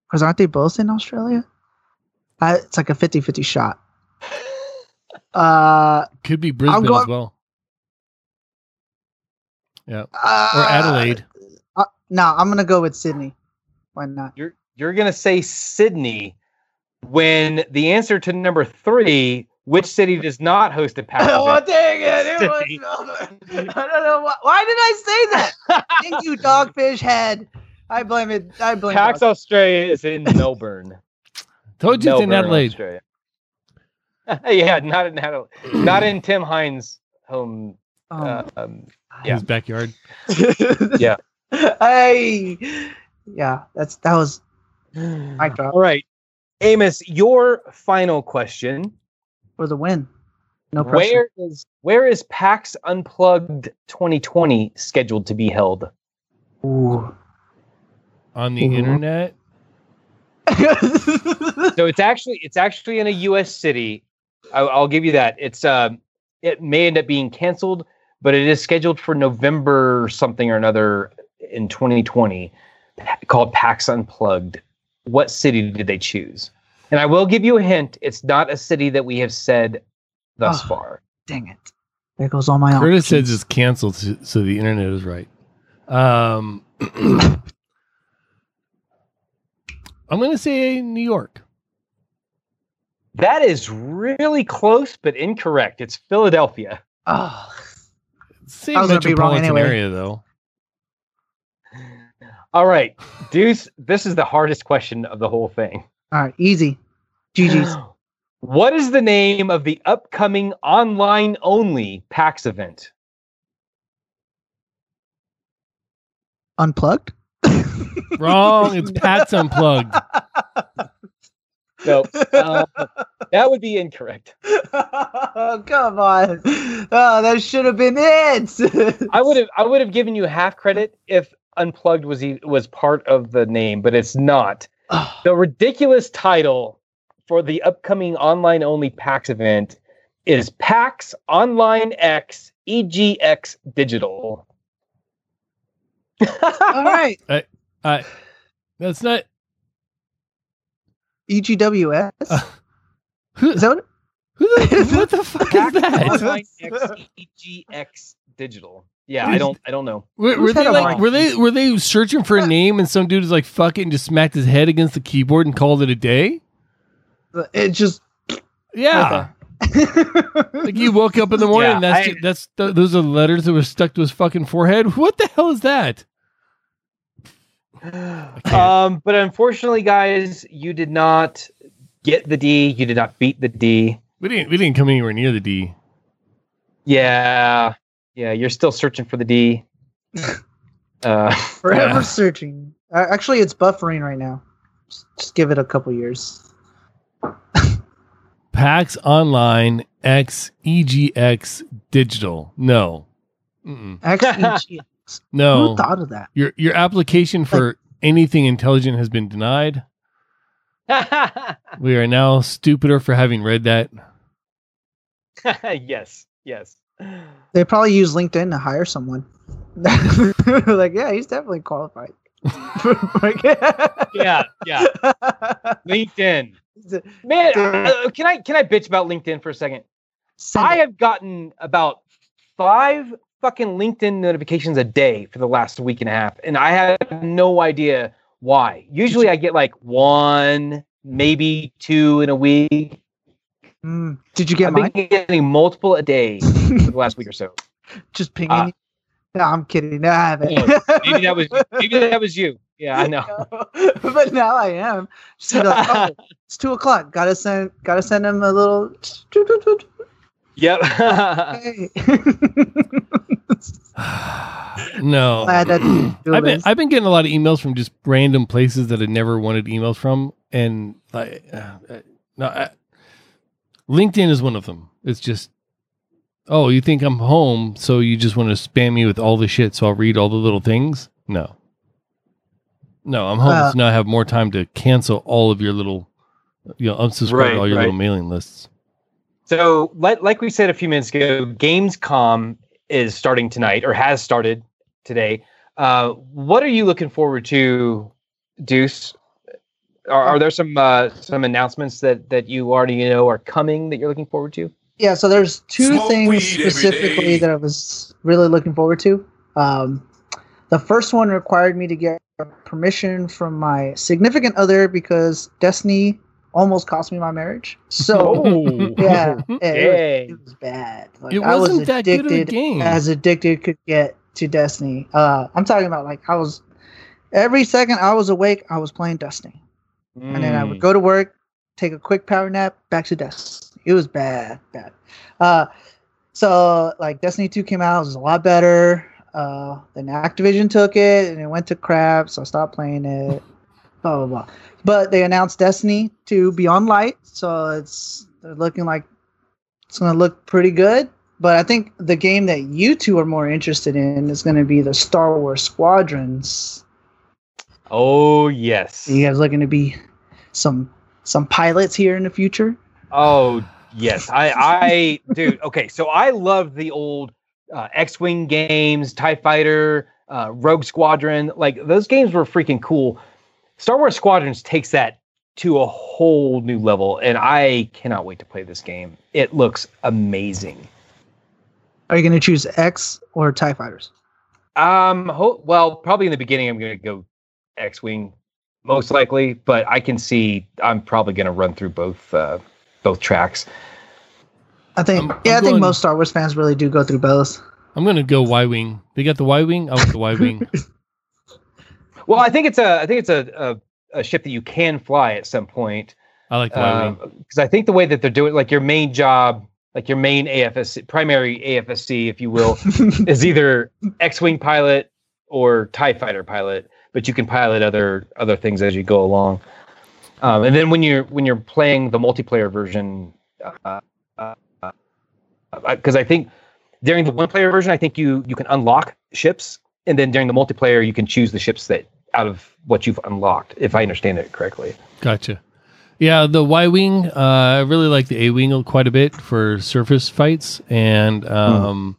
Because aren't they both in Australia? I, it's like a 50 50 shot. Uh, Could be Brisbane going- as well. Yeah. uh, Or Adelaide. No, I'm gonna go with Sydney. Why not? you're you're gonna say Sydney when the answer to number three, which city does not host a PAX? oh event? dang it! It was Melbourne. I don't know why. Why did I say that? Thank you, Dogfish Head. I blame it. I blame PAX Dog- Australia is in Melbourne. Told you it's in Melbourne, Adelaide. Australia. yeah, not in Adelaide. Not in Tim Hines' home. Um, Uh, um, yeah. His backyard. Yeah. Hey, yeah, that's that was mic drop All right. Amos, your final question. for the win. No pressure. Where is where is PAX Unplugged 2020 scheduled to be held? Ooh. On the internet, So it's actually it's actually in a U.S. city. I, I'll give you that. It's um it may end up being canceled, but it is scheduled for November something or another in 2020, called PAX Unplugged. What city did they choose? And I will give you a hint. It's not a city that we have said thus Oh. far. Dang it. There goes all my Curtis says options. it's canceled, so so the internet is right. Um, I'm going to say New York. That is really close, but incorrect. It's Philadelphia. Oh, Same I was gonna be wrong metropolitan anyway. area, though. All right, Deuce, this is the hardest question of the whole thing. all right, easy. GG's. What is the name of the upcoming online only PAX event? Unplugged? Wrong. It's PAX Unplugged. No, uh, that would be incorrect. oh, come on. Oh, that should have been it. I would have I would have given you half credit if Unplugged was e- was part of the name, but it's not. The ridiculous title for the upcoming online only PAX event is PAX Online X EGX Digital. all right. Uh, that's not. EGWS? Uh, Who, Is that what? who the, what the fuck is that? PAX that? Online X EGX Digital. Yeah, I don't I don't know. Were, were they like mind? were they were they searching for a name and some dude was like fuck it and just smacked his head against the keyboard and called it a day? It just. Yeah. Like he woke up in the morning Yeah, and that's I- ju- that's th- those are the letters that were stuck to his fucking forehead. What the hell is that? Um, but unfortunately, guys, you did not get the D. You did not beat the D. We didn't we didn't come anywhere near the D. Yeah, yeah, you're still searching for the D. Uh, Forever Yeah. searching. Uh, actually, it's buffering right now. Just, just give it a couple years. PAX Online X EGX Digital. No. Actually, No. who thought of that? Your your application for anything intelligent has been denied. We are now stupider for having read that. yes, yes. They probably use LinkedIn to hire someone. like, yeah, he's definitely qualified. Yeah, yeah. LinkedIn, man. uh, can I can I bitch about LinkedIn for a second? Send I it. have gotten about five fucking LinkedIn notifications a day for the last week and a half, and I have no idea why. Usually, I get like one, maybe two in a week. Mm. Did you get I've mine? been getting multiple a day for the last week or so. Just pinging you? No, I'm kidding. No, I haven't. Maybe that was maybe that was you. Yeah, I know. but now I am. Like, oh, it's two o'clock. Gotta send. Gotta send him a little. Yep. Hey. no. Glad that didn't do I've been. I've been getting a lot of emails from just random places that I never wanted emails from, and like, uh, uh, no, I, LinkedIn is one of them. It's just, oh, you think I'm home, so you just want to spam me with all the shit, so I'll read all the little things. No, no, I'm home, Uh, so now I have more time to cancel all of your little, you know, unsubscribe Right, to all your right. little mailing lists. So, like, like we said a few minutes ago, Gamescom is starting tonight or has started today. Uh, what are you looking forward to, Deuce? Are, are there some uh, some announcements that that you already know are coming that you're looking forward to? yeah, so there's two Smoke things specifically that I was really looking forward to. Um, the first one required me to get permission from my significant other because Destiny almost cost me my marriage. So yeah, it, Dang. was, it was bad. Like, It I was wasn't that good of a addicted game. as addicted could get to Destiny. Uh, I'm talking about like I was every second I was awake, I was playing Destiny, and then I Mm. would go to work, take a quick power nap, back to Destiny. It was bad, bad. Uh, so like Destiny 2 came out, it was a lot better. Uh, then Activision took it and it went to crap, so I stopped playing it. blah blah blah. But they announced Destiny 2 Beyond Light, so it's they're looking like it's gonna look pretty good. But I think the game that you two are more interested in is gonna be the Star Wars Squadrons. Oh yes. Are you guys looking to be some some pilots here in the future? Oh yes. I I dude. Okay, so I love the old uh, X-wing games, Tie Fighter, uh, Rogue Squadron. Like those games were freaking cool. Star Wars Squadrons takes that to a whole new level, and I cannot wait to play this game. It looks amazing. Are you gonna choose X or Tie Fighters? Um, ho- well, probably in the beginning, I'm going to go X-wing, most likely, but I can see I'm probably going to run through both uh, both tracks. I think I'm- I'm yeah, I think going- most Star Wars fans really do go through both. I'm gonna go Y wing. They got the Y wing. I want the Y wing. Well, I think it's a I think it's a a, a ship that you can fly at some point. I like the Y wing. because I think the way that they're doing, like your main job, like your main AFSC, primary AFSC, if you will, is either X-wing pilot or Tie Fighter pilot, but you can pilot other other things as you go along. Um, and then when you're when you're playing the multiplayer version, because uh, uh, uh, I think during the one player version, I think you you can unlock ships, and then during the multiplayer, you can choose the ships that out of what you've unlocked, if I understand it correctly. Gotcha. Yeah, the Y wing. Uh, I really like the A wing quite a bit for surface fights, and um,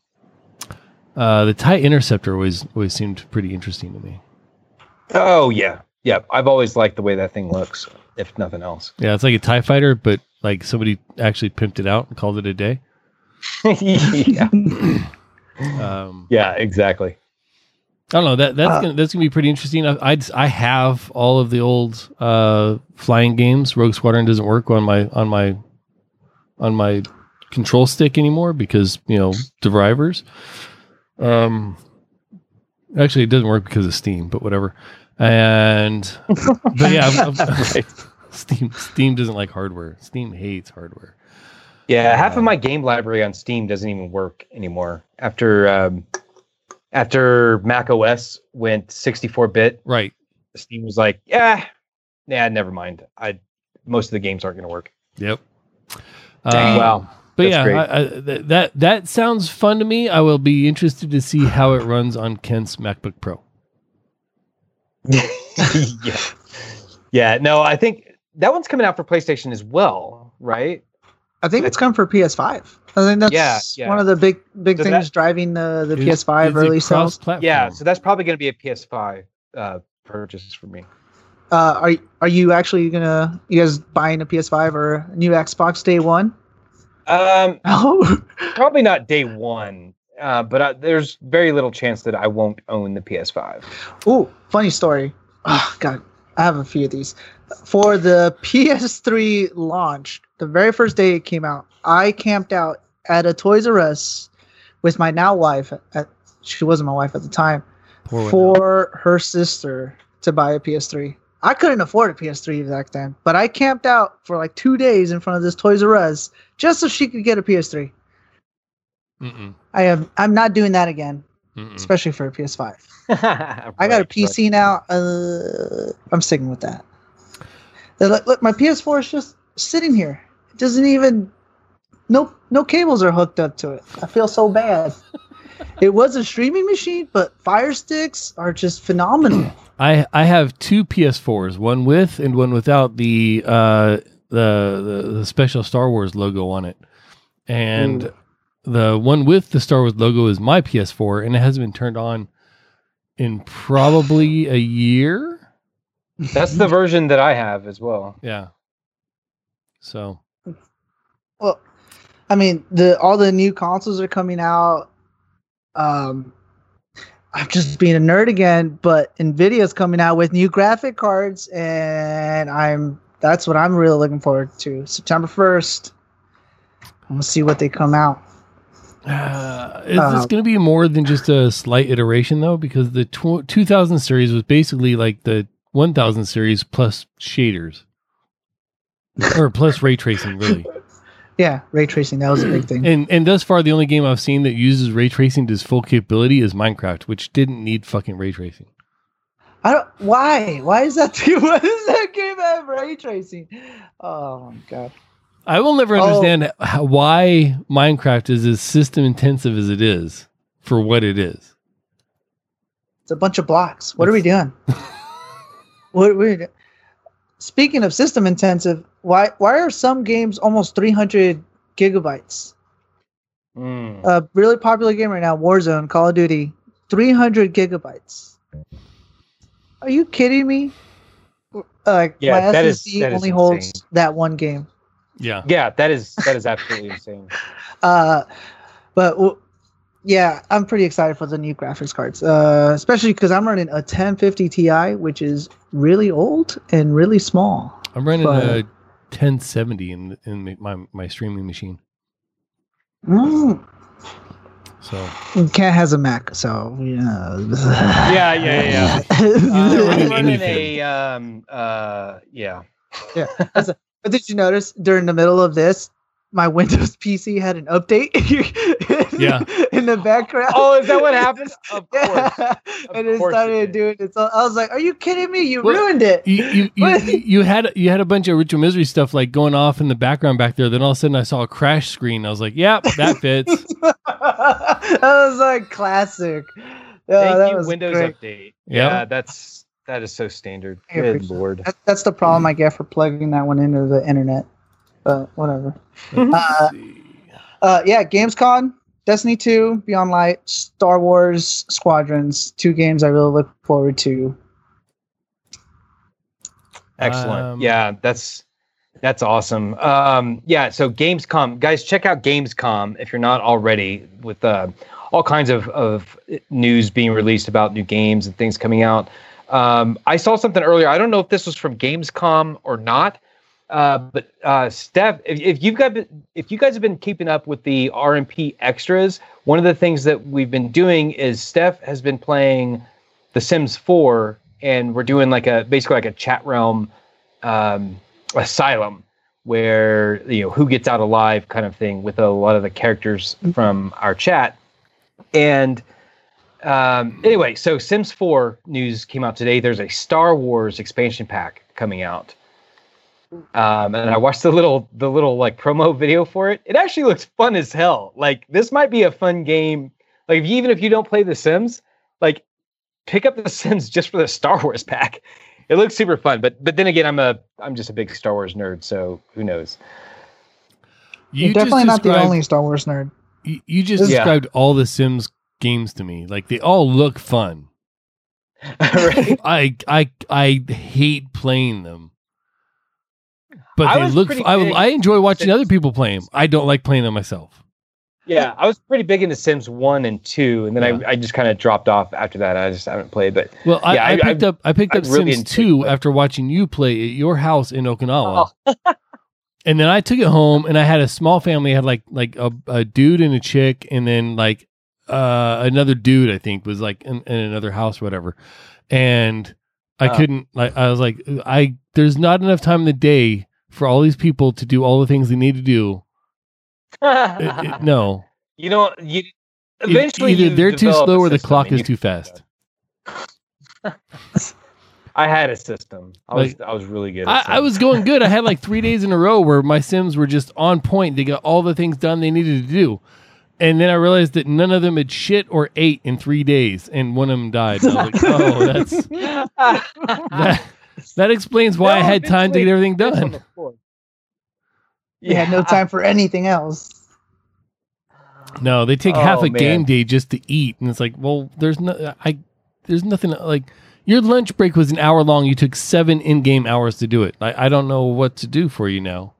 uh, the Tie Interceptor always always seemed pretty interesting to me. Oh yeah, yeah. I've always liked the way that thing looks, if nothing else. Yeah, it's like a Tie Fighter, but like somebody actually pimped it out and called it a day. yeah, Um, yeah, exactly. I don't know that that's Uh, gonna that's gonna be pretty interesting. I I'd, I have all of the old uh, flying games. Rogue Squadron doesn't work on my on my on my control stick anymore because you know drivers. Um, actually, it doesn't work because of Steam, but whatever. And but yeah, I'm- I'm- Steam Steam doesn't like hardware. Steam hates hardware. Yeah, half of my game library on Steam doesn't even work anymore after um, after Mac OS went 64 bit. Right. Steam was like, yeah, yeah, never mind. I most of the games aren't going to work. Yep. Dang. Um, wow. But That's yeah. I, I, th- that that sounds fun to me. I will be interested to see how it runs on Kent's MacBook Pro. yeah, yeah. No, I think that one's coming out for PlayStation as well, right? I think it's come for PS5. I think that's Yeah, yeah. one of the big big So things that- driving the, the Is- PS5 is early sales. cross-platform? Yeah, so that's probably going to be a PS5 uh, purchase for me. Uh, are are you actually gonna you guys buying a PS5 or a new Xbox day one? Um, Oh, probably not day one, uh, but uh, there's very little chance that I won't own the PS5. Ooh, funny story. Oh, God, I have a few of these. For the PS3 launch, the very first day it came out, I camped out at a Toys R Us with my now wife. At, she wasn't my wife at the time. Pour for her sister to buy a PS3. I couldn't afford a PS3 back then, but I camped out for like two days in front of this Toys R Us just so she could get a PS3. Mm-mm, I am I'm not doing that again, mm-mm. especially for a PS5. I got a Right, right. PC now. Uh, I'm sticking with that. They're look, my PS4 is just sitting here. It doesn't even no no cables are hooked up to it. I feel so bad. it was a streaming machine, but Fire Sticks are just phenomenal. I I have two PS4s, one with and one without the uh the the, the special Star Wars logo on it, and the one with the Star Wars logo is my PS4, and it hasn't been turned on in probably a year. That's the version that I have as well. Yeah. So Well, I mean, the all the new consoles are coming out. Um, I'm just being a nerd again, but Nvidia's coming out with new graphic cards, and I'm that's what I'm really looking forward to. September 1st. I'm gonna see what they come out. Uh, is this Uh, going to be more than just a slight iteration though? Because the tw- 2000 series was basically like the 1000 series plus shaders, or plus ray tracing, really. Yeah, ray tracing. That was a big thing. And and thus far, the only game I've seen that uses ray tracing to its full capability is Minecraft, which didn't need fucking ray tracing. I don't. Why? Why is that? Why does that game have ray tracing? Oh my god. I will never Oh. understand how, why Minecraft is as system intensive as it is for what it is. It's a bunch of blocks. What are we doing? what are we doing? Speaking of system intensive, why why are some games almost 300 gigabytes? Mm. A really popular game right now, Warzone, Call of Duty, 300 gigabytes. Are you kidding me? Uh, Yeah, my that is- SSD that is only holds insane. that one game. Yeah. Yeah, that is that is absolutely insane. Uh, but w- yeah, I'm pretty excited for the new graphics cards, uh, especially because I'm running a 1050 Ti, which is really old and really small. I'm running But- a 1070 in in my my streaming machine. Mm. So Cat has a Mac, so yeah. Yeah, yeah, yeah. Uh, running running a um uh yeah. But did you notice during the middle of this, my Windows PC had an update? Yeah. in the background. Oh, is that what happened? Of course. Yeah. and it course started did. doing it. So I was like, "Are you kidding me? You Well, ruined it." you you, you you had you had a bunch of Ritual Misery stuff like going off in the background back there. Then all of a sudden I saw a crash screen. I was like, "Yep, that fits." that was like classic. Yeah, Thank that you, was Windows great. Update. Yeah. Yeah, that's that is so standard. I Good lord. That, that's the problem I get for plugging that one into the internet. But whatever. uh, uh, yeah, Gamescom, Destiny 2, Beyond Light, Star Wars Squadrons, two games I really look forward to. Excellent. Um, yeah, that's that's awesome. Um, yeah, so Gamescom, guys, check out Gamescom if you're not already, with uh, all kinds of, of news being released about new games and things coming out. Um, I saw something earlier. I don't know if this was from Gamescom or not, uh, but uh, Steph, if, if you've got if you guys have been keeping up with the RMP extras, one of the things that we've been doing is Steph has been playing The Sims 4, and we're doing like a basically like a chat realm um, asylum where you know who gets out alive kind of thing with a lot of the characters from our chat. And um, anyway, so Sims 4 news came out today. There's a Star Wars expansion pack coming out. Um, and I watched the little the little like promo video for it. It actually looks fun as hell. Like this might be a fun game. Like if you, even if you don't play The Sims, like pick up The Sims just for the Star Wars pack. It looks super fun. But but then again, I'm a I'm just a big Star Wars nerd, so who knows? You You're definitely not the only Star Wars nerd. You, you just Yeah. described all the Sims games to me. Like they all look fun. right? I I I hate playing them. But I they look. I, I enjoy watching Sims. other people play them. I don't like playing them myself. Yeah, I was pretty big into Sims one and two, and then Yeah. I, I just kind of dropped off after that. I just haven't played, but Well, I, Yeah, I, I- picked up I picked up really Sims two after watching you play at your house in Okinawa, Oh. and then I took it home and I had a small family. I had like like a, a dude and a chick, and then like uh another dude. I think was like in, in another house, or whatever. And I Oh. couldn't like I was like I there's not enough time in the day for all these people to do all the things they need to do. It- it- no, you know, you eventually either you they're too slow or the clock is too fast. I had a system. I was I was really good. At I, I was going good. I had like three days in a row where my Sims were just on point. They got all the things done they needed to do. And then I realized that none of them had shit or ate in three days, and one of them died. And I was like, oh, that's that, that explains why I had time to get everything done. it's on. You had no time for anything else. No, they take half Oh, a game day just to eat, and it's like, well, there's no, I, there's nothing like your lunch break was an hour long. You took seven in-game hours to do it. I, I don't know what to do for you now.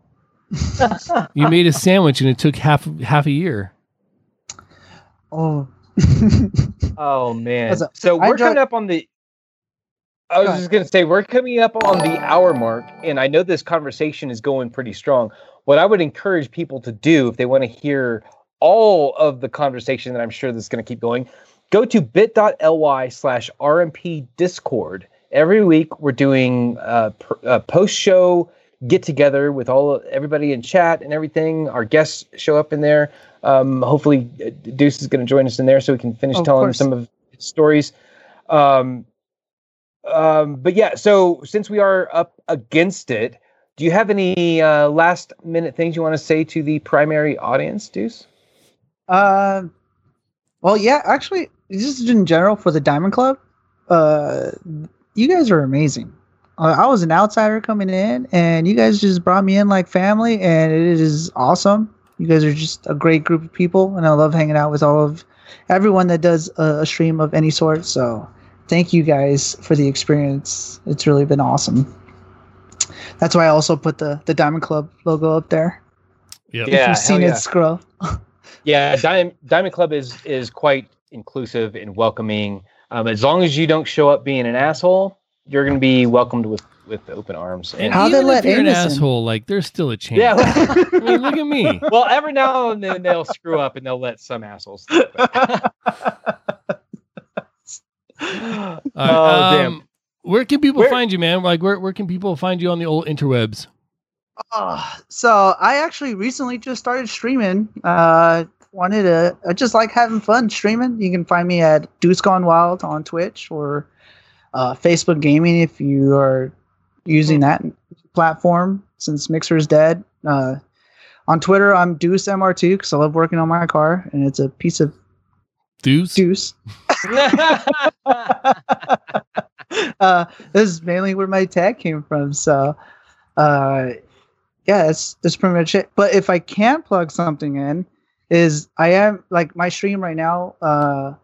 you made a sandwich and it took half half a year. Oh. Oh man. So we're coming up on the I was Go just gonna say we're coming up on the hour mark, and I know this conversation is going pretty strong. What I would encourage people to do if they want to hear all of the conversation that I'm sure that's going to keep going, go to bit.ly slash RMP Discord. Every week we're doing a, uh, post show get together with all everybody in chat and everything. Our guests show up in there. Um, hopefully, uh, Deuce is going to join us in there so we can finish Of telling some of his stories. Um, um, but yeah, so since we are up against it, do you have any uh, last minute things you want to say to the primary audience, Deuce? Uh, well, yeah, actually, just in general for the Diamond Club, uh, you guys are amazing. Uh, I was an outsider coming in, and you guys just brought me in like family, and it is awesome. You guys are just a great group of people, and I love hanging out with all of everyone that does a, a stream of any sort. So, thank you guys for the experience. It's really been awesome. That's why I also put the the Diamond Club logo up there. Yep. Yeah, if you've seen hell it yeah. scroll. Yeah, Diamond Diamond Club is is quite inclusive and welcoming. Um, as long as you don't show up being an asshole, you're going to be welcomed with with open arms. And And How they let you're an Amos in? asshole, like there's still a chance. yeah, I mean, look at me. well, every now and then they'll screw up and they'll let some assholes. through, but- All right, oh damn! um, Where can people Where- find you, man? Like, where, where can people find you on the old interwebs? Oh, so I actually recently just started streaming. Uh, wanted to, I just like having fun streaming. You can find me at Deuce Gone Wild on Twitch or uh, Facebook Gaming if you are using that platform since Mixer is dead. Uh, on Twitter, I'm Deuce MR2 because I love working on my car and it's a piece of Deuce? deuce. uh, this is mainly where my tag came from. So, uh, yeah, that's that's pretty much it. But if I can plug something in, is I am like my stream right now. Uh,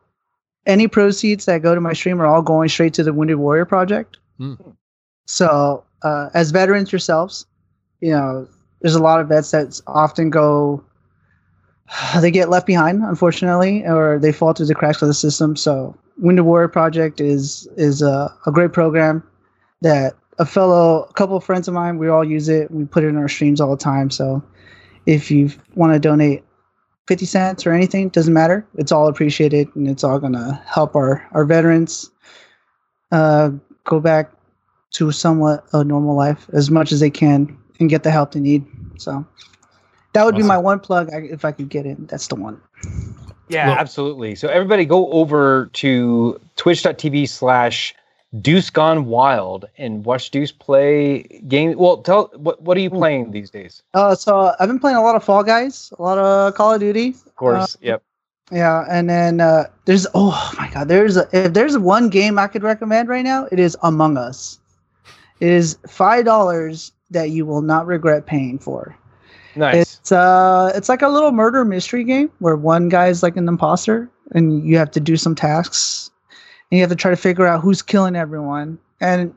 any proceeds that go to my stream are all going straight to the Wounded Warrior Project. Hmm. So, uh, as veterans yourselves, you know, there's a lot of vets that often go they get left behind, unfortunately, or they fall through the cracks of the system. So, Wounded Warrior Project is is a, a great program that a fellow, a couple of friends of mine, we all use it. We put it in our streams all the time. So, if you want to donate fifty cents or anything, doesn't matter. It's all appreciated, and it's all gonna help our our veterans uh, go back to somewhat a normal life as much as they can and get the help they need. So. That would be my one plug I, if I could get in. That's the one. Yeah, Well- absolutely. So everybody go over to twitch.tv slash Deuce Gone Wild and watch Deuce play game. Well, tell what what are you playing these days? Uh, so I've been playing a lot of Fall Guys, a lot of Call of Duty. Of course. yep. Yeah, and then uh, there's oh my god, there's a, if there's one game I could recommend right now, it is Among Us. It is five dollars that you will not regret paying for. Nice. It's uh, it's like a little murder mystery game where one guy's like an imposter, and you have to do some tasks, and you have to try to figure out who's killing everyone. And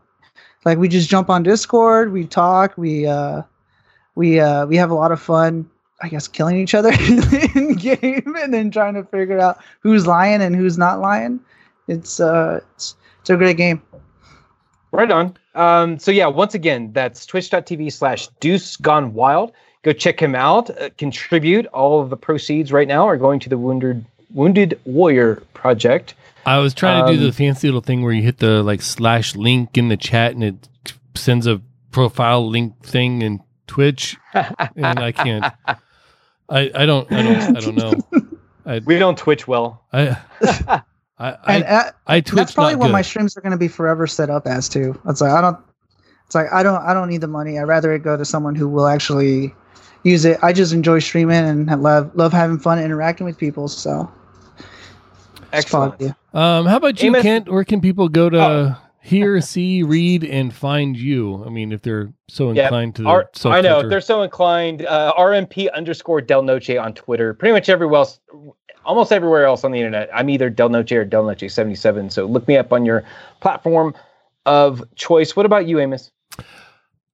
like we just jump on Discord, we talk, we uh, we uh, we have a lot of fun. I guess killing each other in game, and then trying to figure out who's lying and who's not lying. It's uh, it's, it's a great game. Right on. Um, so yeah, once again, that's twitch.tv slash Deuce Gone Wild. Go check him out. Uh, contribute. All of the proceeds right now are going to the Wounded Wounded Warrior Project. I was trying to do Um, the fancy little thing where you hit the like slash link in the chat and it sends a profile link thing in Twitch, and I can't. I, I don't I don't I don't know. I We don't Twitch well. I I And I, uh, I Twitch that's probably what good. my streams are going to be forever set up as too. It's like I don't. It's like I don't. I don't need the money. I'd rather it go to someone who will actually use it. I just enjoy streaming and love love having fun interacting with people. So it's Excellent. probably- Um, how about you, Amos- Kent? Where can people go to Oh. hear, see, read, and find you? I mean, if they're so Yeah, inclined to the Our, I know if they're so inclined. Uh, RMP underscore Del Noche on Twitter. Pretty much everywhere else, almost everywhere else on the internet. I'm either Del Noche or Del Noche 77. So look me up on your platform of choice. What about you, Amos?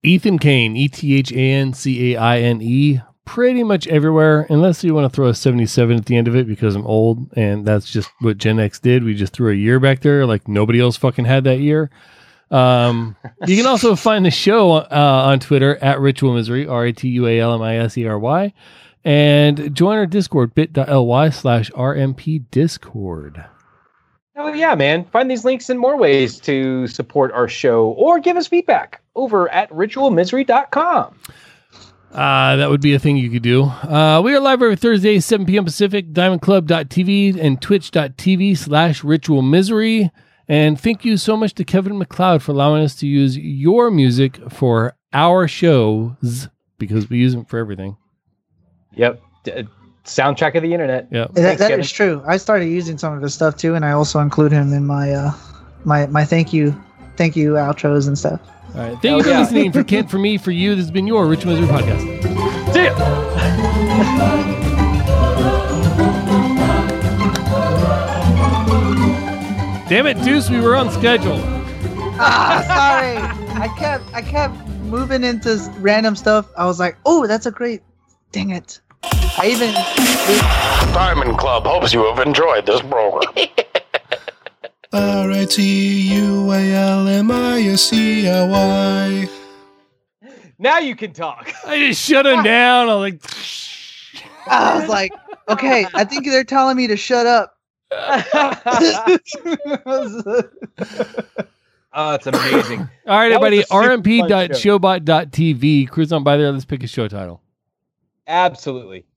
Ethan Caine, E T H A N C A I N E, pretty much everywhere, unless you want to throw a 77 at the end of it because I'm old and that's just what Gen X did. We just threw a year back there like nobody else fucking had that year. Um, you can also find the show uh, on Twitter at Ritual Misery, R A T U A L M I S E R Y, and join our Discord, bit.ly slash RMP Discord. Hell yeah, man. Find these links and more ways to support our show or give us feedback over at ritualmisery.com. Uh, that would be a thing you could do. Uh, we are live every Thursday, 7 p.m. Pacific, diamondclub.tv and twitch.tv slash ritual misery. And thank you so much to Kevin MacLeod for allowing us to use your music for our shows because we use them for everything. Yep. D- soundtrack of the internet. Yep. That, Thanks, that Kevin. is true. I started using some of his stuff too, and I also include him in my uh my my thank you thank you outros and stuff. All right. Thank Hell you for yeah. listening. For Kent, for me, for you, this has been your Ritual Misery Podcast. See ya. Damn it, Deuce, we were on schedule. Ah, sorry. I kept I kept moving into random stuff. I was like, oh, that's a great. Dang it. I even Diamond Club hopes you have enjoyed this program. R I T U A L M I S C L Y. Now you can talk. I just shut him down. I was like, I was like, okay, I think they're telling me to shut up. Oh, it's amazing. all right, That was everybody, a super fun rmp.showbot.tv. Cruise on by there. Let's pick a show title. Absolutely.